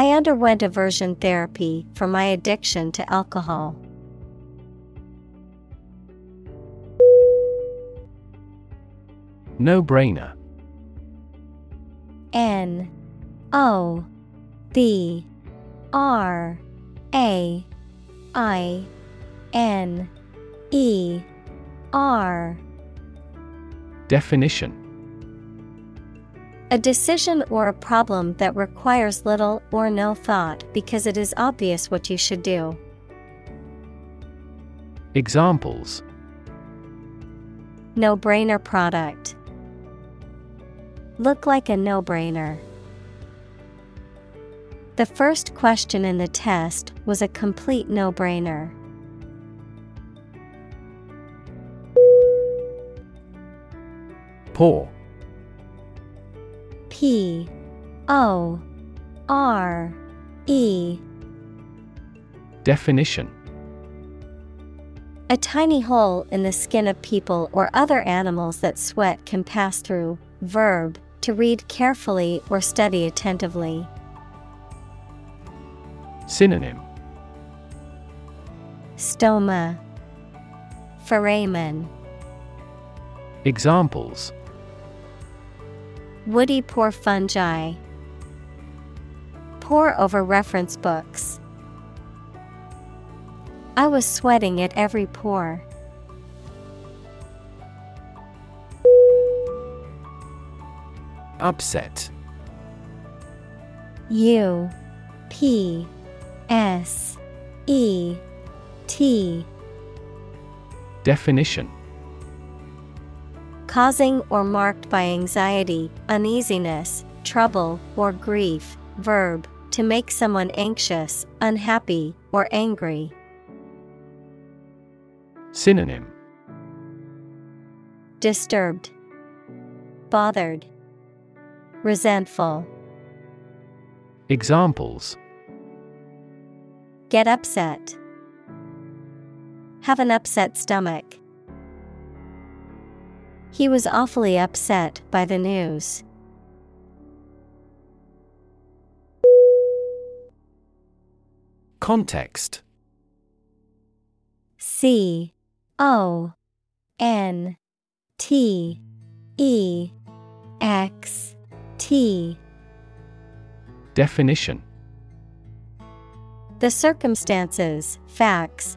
Speaker 1: I underwent aversion therapy for my addiction to alcohol.
Speaker 2: No brainer.
Speaker 1: N O B R A I N E R
Speaker 2: Definition
Speaker 1: A decision or a problem that requires little or no thought because it is obvious what you should do.
Speaker 2: Examples
Speaker 1: No brainer product. Look like a no brainer. The first question in the test was a complete no brainer.
Speaker 2: Pore
Speaker 1: P O R E.
Speaker 2: Definition.
Speaker 1: A tiny hole in the skin of people or other animals that sweat can pass through. Verb to read carefully or study attentively.
Speaker 2: Synonym.
Speaker 1: Stoma. Foramen.
Speaker 2: Examples
Speaker 1: Woody pore fungi. Pore over reference books. I was sweating at every pore.
Speaker 2: Upset
Speaker 1: U P S E T
Speaker 2: Definition
Speaker 1: Causing or marked by anxiety, uneasiness, trouble, or grief. Verb to make someone anxious, unhappy, or angry.
Speaker 2: Synonym
Speaker 1: Disturbed, bothered, resentful.
Speaker 2: Examples
Speaker 1: Get upset. Have an upset stomach. He was awfully upset by the news.
Speaker 2: Context.
Speaker 1: C O N T E X T.
Speaker 2: Definition.
Speaker 1: The circumstances, facts,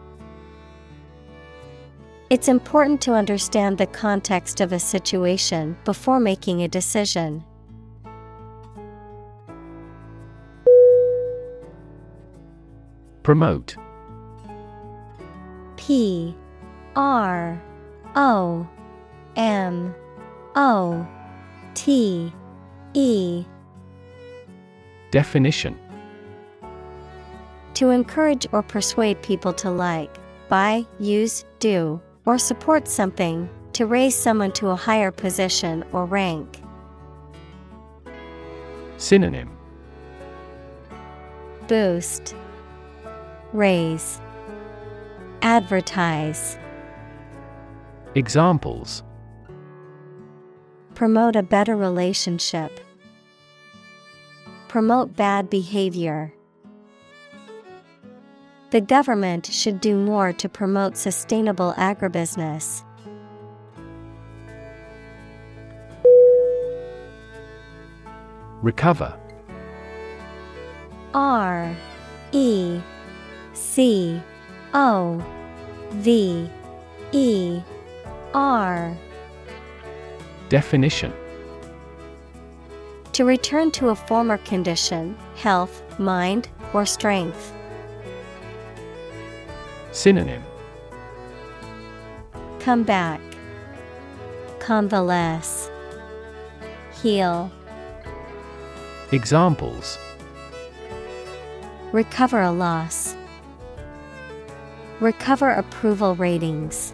Speaker 1: It's important to understand the context of a situation before making a decision.
Speaker 2: Promote.
Speaker 1: P R O M O T E.
Speaker 2: Definition.
Speaker 1: To encourage or persuade people to like, buy, use, do, or support something, to raise someone to a higher position or rank.
Speaker 2: Synonym
Speaker 1: Boost, Raise, Advertise.
Speaker 2: Examples
Speaker 1: Promote a better relationship. Promote bad behavior. The government should do more to promote sustainable agribusiness.
Speaker 2: Recover
Speaker 1: R E C O V E R
Speaker 2: Definition
Speaker 1: To return to a former condition, health, mind, or strength.
Speaker 2: Synonym
Speaker 1: Come back. Convalesce. Heal.
Speaker 2: Examples
Speaker 1: Recover a loss. Recover approval ratings.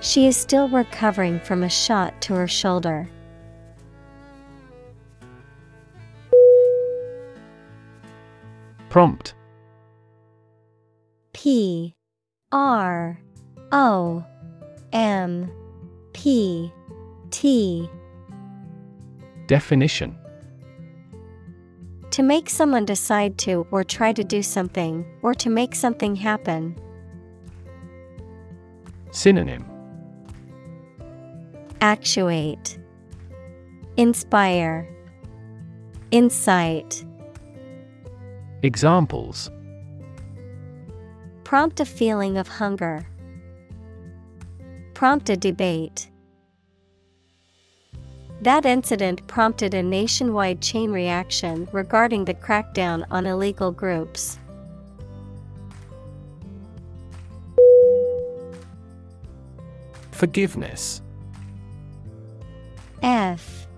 Speaker 1: She is still recovering from a shot to her shoulder.
Speaker 2: Prompt
Speaker 1: P R O M P T.
Speaker 2: Definition.
Speaker 1: To make someone decide to or try to do something, or to make something happen.
Speaker 2: Synonym.
Speaker 1: Actuate, Inspire, Incite.
Speaker 2: Examples
Speaker 1: Prompt a feeling of hunger. Prompt a debate. That incident prompted a nationwide chain reaction regarding the crackdown on illegal groups.
Speaker 2: Forgiveness
Speaker 1: F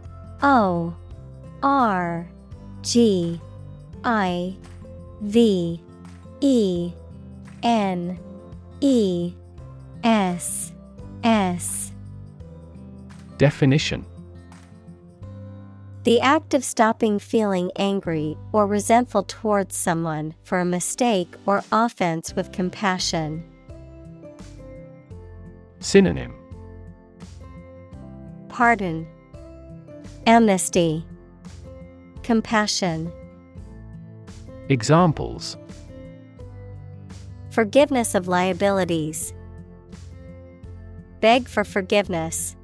Speaker 1: O R G I V E N E S S.
Speaker 2: Definition.
Speaker 1: The act of stopping feeling angry or resentful towards someone for a mistake or offense with compassion.
Speaker 2: Synonym.
Speaker 1: Pardon, Amnesty, Compassion.
Speaker 2: Examples
Speaker 1: Forgiveness of liabilities. Beg for forgiveness.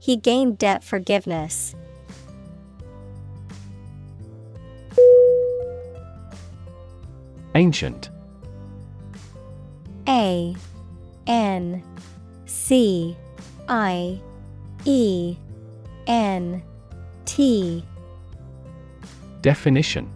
Speaker 1: He gained debt forgiveness.
Speaker 2: Ancient
Speaker 1: A N C I E N T
Speaker 2: Definition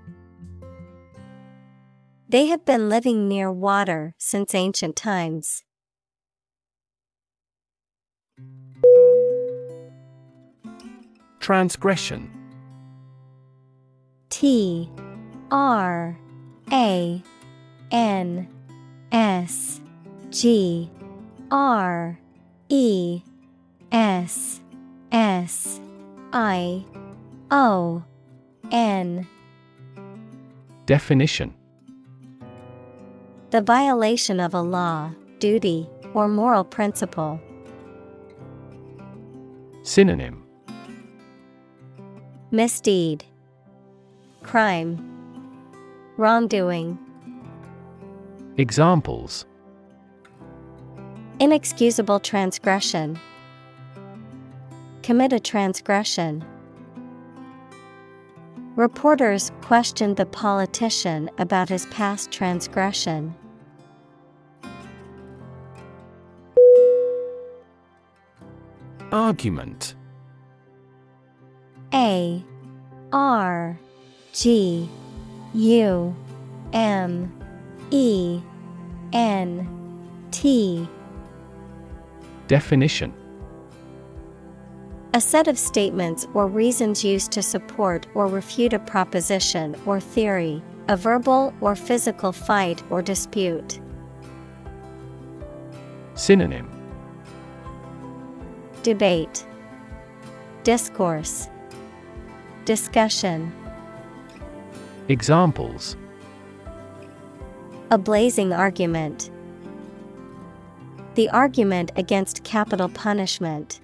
Speaker 1: They have been living near water since ancient times.
Speaker 2: Transgression.
Speaker 1: T R A N S G R E S S I O N.
Speaker 2: Definition
Speaker 1: The violation of a law, duty, or moral principle.
Speaker 2: Synonym
Speaker 1: Misdeed, Crime, Wrongdoing,
Speaker 2: Examples
Speaker 1: Inexcusable transgression. Commit a transgression. Reporters questioned the politician about his past transgression.
Speaker 2: Argument.
Speaker 1: A R G U M E N T.
Speaker 2: Definition.
Speaker 1: A set of statements or reasons used to support or refute a proposition or theory, a verbal or physical fight or dispute.
Speaker 2: Synonym
Speaker 1: Debate, Discourse, Discussion.
Speaker 2: Examples
Speaker 1: A blazing argument. The argument against capital punishment.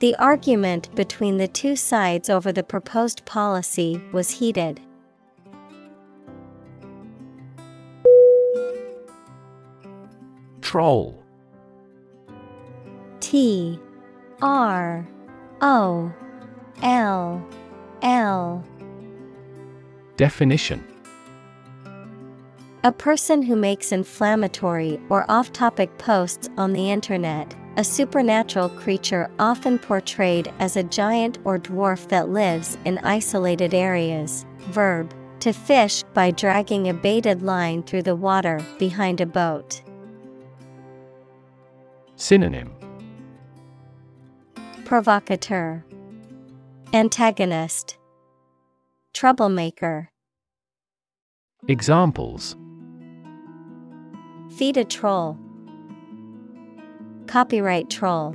Speaker 1: The argument between the two sides over the proposed policy was heated.
Speaker 2: Troll
Speaker 1: T R O L L
Speaker 2: Definition
Speaker 1: A person who makes inflammatory or off topic posts on the internet, a supernatural creature often portrayed as a giant or dwarf that lives in isolated areas. Verb to fish by dragging a baited line through the water behind a boat.
Speaker 2: Synonym
Speaker 1: Provocateur, Antagonist, Troublemaker.
Speaker 2: Examples
Speaker 1: Feed a troll. Copyright troll.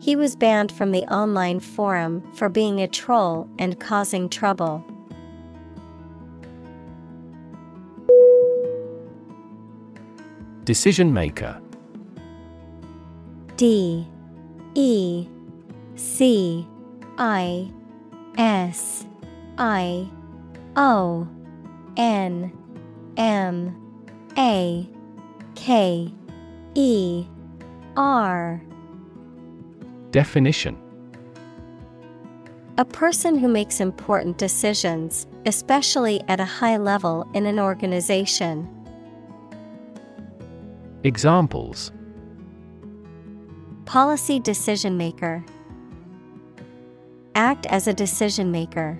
Speaker 1: He was banned from the online forum for being a troll and causing trouble.
Speaker 2: Decision maker
Speaker 1: D E C I S I O N M A K E R.
Speaker 2: Definition.
Speaker 1: A person who makes important decisions, especially at a high level in an organization.
Speaker 2: Examples
Speaker 1: Policy decision maker. Act as a decision maker.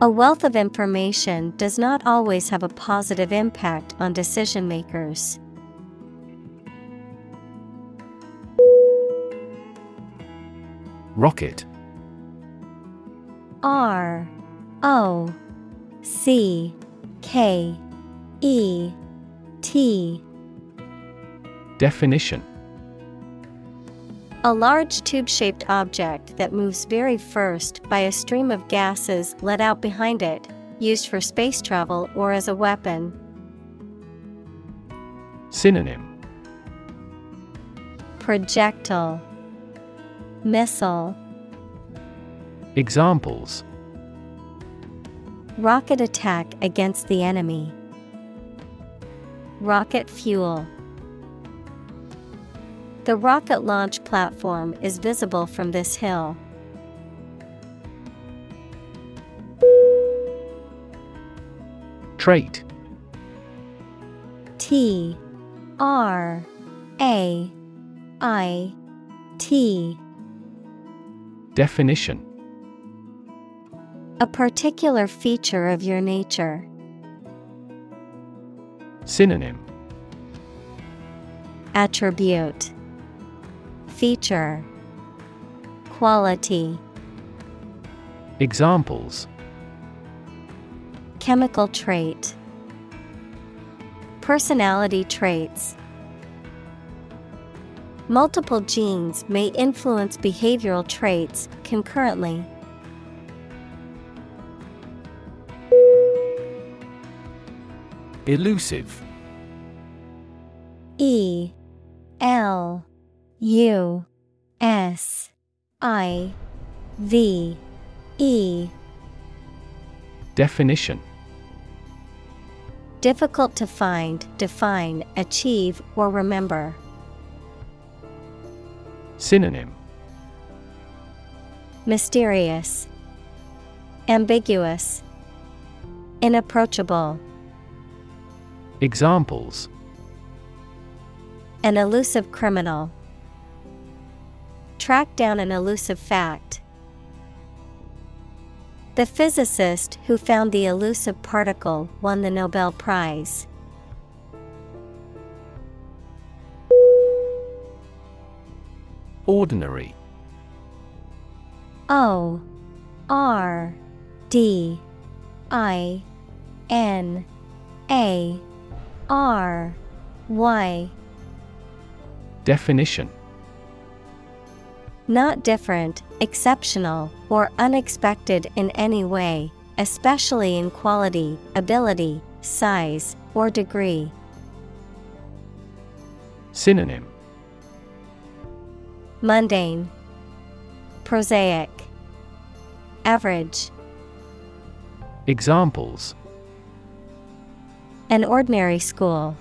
Speaker 1: A wealth of information does not always have a positive impact on decision makers.
Speaker 2: Rocket
Speaker 1: R O C K E T
Speaker 2: Definition
Speaker 1: A large tube shaped object that moves very first by a stream of gases let out behind it, used for space travel or as a weapon.
Speaker 2: Synonym
Speaker 1: Projectile Missile
Speaker 2: Examples
Speaker 1: Rocket attack against the enemy. Rocket fuel. The rocket launch platform is visible from this hill.
Speaker 2: Trait.
Speaker 1: T R A I T.
Speaker 2: Definition.
Speaker 1: A particular feature of your nature.
Speaker 2: Synonym.
Speaker 1: Attribute Feature. Quality.
Speaker 2: Examples.
Speaker 1: Chemical trait. Personality traits. Multiple genes may influence behavioral traits concurrently.
Speaker 2: Elusive.
Speaker 1: E L U S I V E
Speaker 2: Definition
Speaker 1: Difficult to find, define, achieve, or remember.
Speaker 2: Synonym
Speaker 1: Mysterious, Ambiguous, Inapproachable.
Speaker 2: Examples
Speaker 1: An elusive criminal. Track down an elusive fact. The physicist who found the elusive particle won the Nobel Prize.
Speaker 2: Ordinary
Speaker 1: O R D I N A R Y
Speaker 2: Definition
Speaker 1: Not different, exceptional, or unexpected in any way, especially in quality, ability, size, or degree.
Speaker 2: Synonym
Speaker 1: Mundane, Prosaic, Average.
Speaker 2: Examples
Speaker 1: An ordinary school.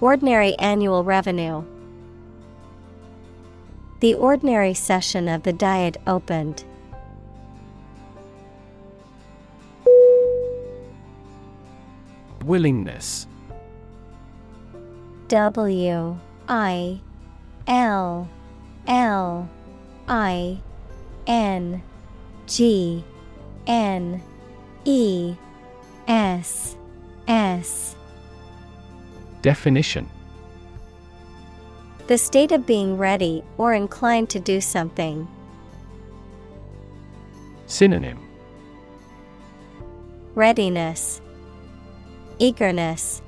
Speaker 1: Ordinary annual revenue. The ordinary session of the Diet opened.
Speaker 2: Willingness.
Speaker 1: W I L L I N G N E S S.
Speaker 2: Definition
Speaker 1: The state of being ready or inclined to do something.
Speaker 2: Synonym
Speaker 1: Readiness, Eagerness,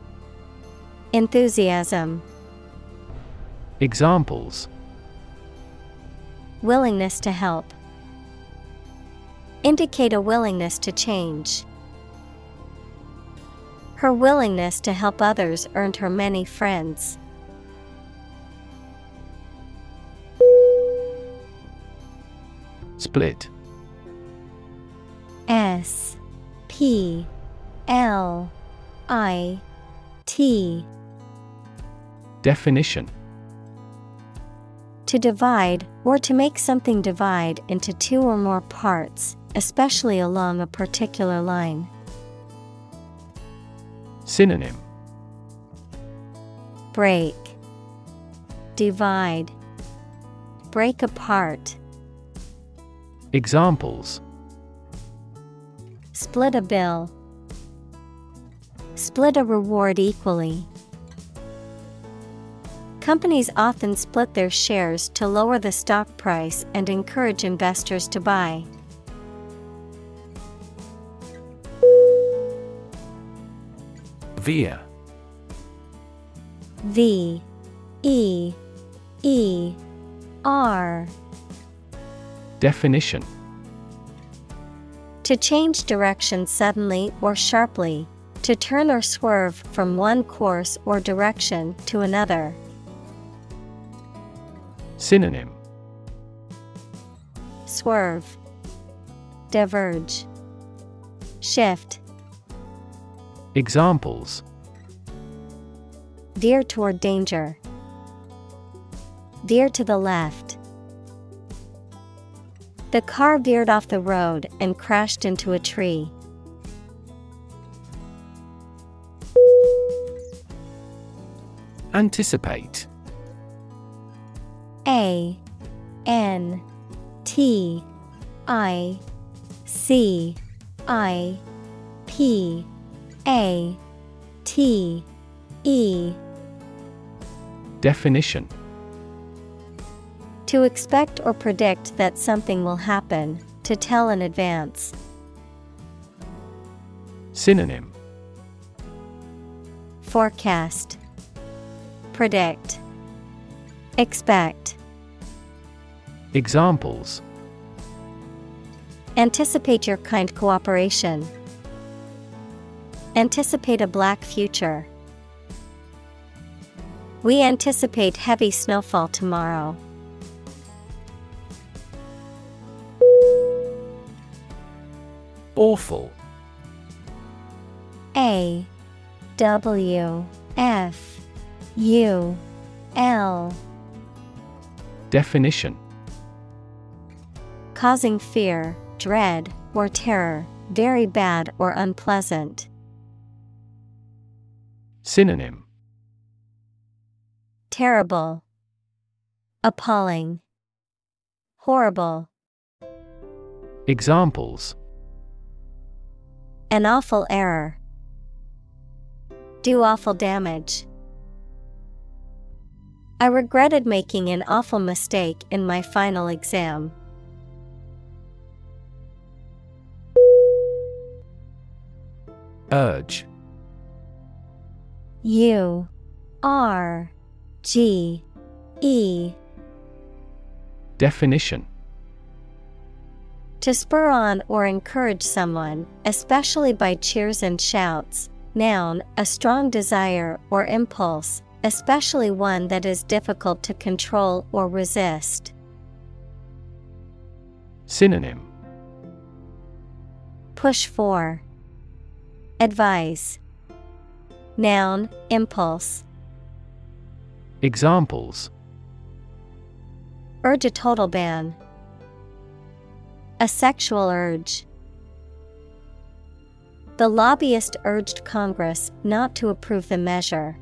Speaker 1: Enthusiasm,
Speaker 2: Examples
Speaker 1: Willingness to help. Indicate a willingness to change. Her willingness to help others earned her many friends.
Speaker 2: Split.
Speaker 1: S P L I T.
Speaker 2: Definition.
Speaker 1: To divide, or to make something divide into two or more parts, especially along a particular line.
Speaker 2: Synonym.
Speaker 1: Break, Divide, Break apart,
Speaker 2: Examples.
Speaker 1: Split a bill, Split a reward equally. Companies often split their shares to lower the stock price and encourage investors to buy.
Speaker 2: Veer.
Speaker 1: V. E. E. R
Speaker 2: Definition.
Speaker 1: To change direction suddenly or sharply, to turn or swerve from one course or direction to another.
Speaker 2: Synonym.
Speaker 1: Swerve, Diverge, Shift,
Speaker 2: Examples.
Speaker 1: Veer toward danger, Veer to the left. The car veered off the road and crashed into a tree.
Speaker 2: Anticipate.
Speaker 1: A N T I C I P A T E.
Speaker 2: Definition
Speaker 1: To expect or predict that something will happen, to tell in advance.
Speaker 2: Synonym
Speaker 1: Forecast Predict Expect
Speaker 2: Examples
Speaker 1: Anticipate your kind cooperation. Anticipate a black future. We anticipate heavy snowfall tomorrow.
Speaker 2: Awful.
Speaker 1: A W F U L.
Speaker 2: Definition.
Speaker 1: Causing fear, dread, or terror, very bad or unpleasant.
Speaker 2: Synonym.
Speaker 1: Terrible, Appalling, Horrible.
Speaker 2: Examples
Speaker 1: An awful error. Do awful damage. I regretted making an awful mistake in my final exam.
Speaker 2: Urge
Speaker 1: U R G E
Speaker 2: Definition
Speaker 1: To spur on or encourage someone, especially by cheers and shouts. Noun, a strong desire or impulse, especially one that is difficult to control or resist.
Speaker 2: Synonym
Speaker 1: Push for, Advise, Noun, impulse.
Speaker 2: Examples
Speaker 1: Urge a total ban. A sexual urge. The lobbyist urged Congress not to approve the measure.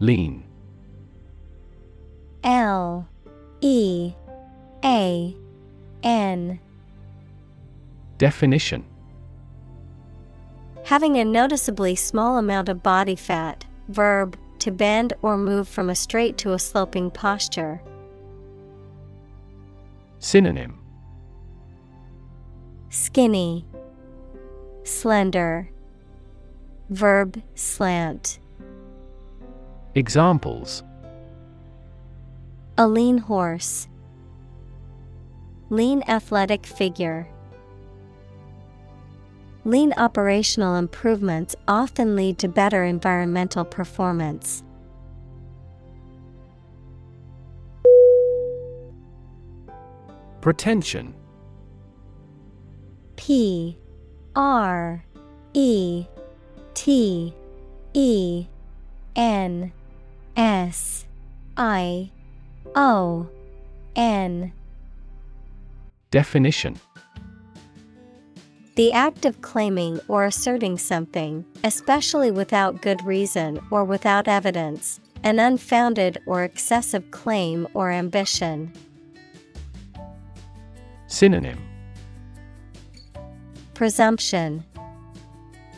Speaker 2: Lean
Speaker 1: L E A N
Speaker 2: Definition
Speaker 1: Having a noticeably small amount of body fat, verb, to bend or move from a straight to a sloping posture.
Speaker 2: Synonym
Speaker 1: Skinny, Slender, Verb slant.
Speaker 2: Examples
Speaker 1: A lean horse, Lean athletic figure. Lean operational improvements often lead to better environmental performance.
Speaker 2: Pretension.
Speaker 1: P R E T E N S I O N.
Speaker 2: Definition
Speaker 1: The act of claiming or asserting something, especially without good reason or without evidence, an unfounded or excessive claim or ambition.
Speaker 2: Synonym
Speaker 1: Presumption,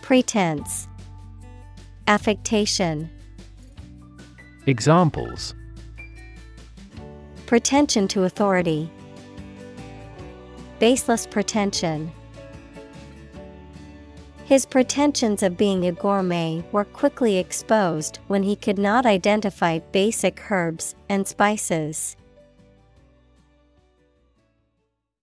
Speaker 1: Pretense, Affectation.
Speaker 2: Examples
Speaker 1: Pretension to authority. Baseless pretension. His pretensions of being a gourmet were quickly exposed when he could not identify basic herbs and spices.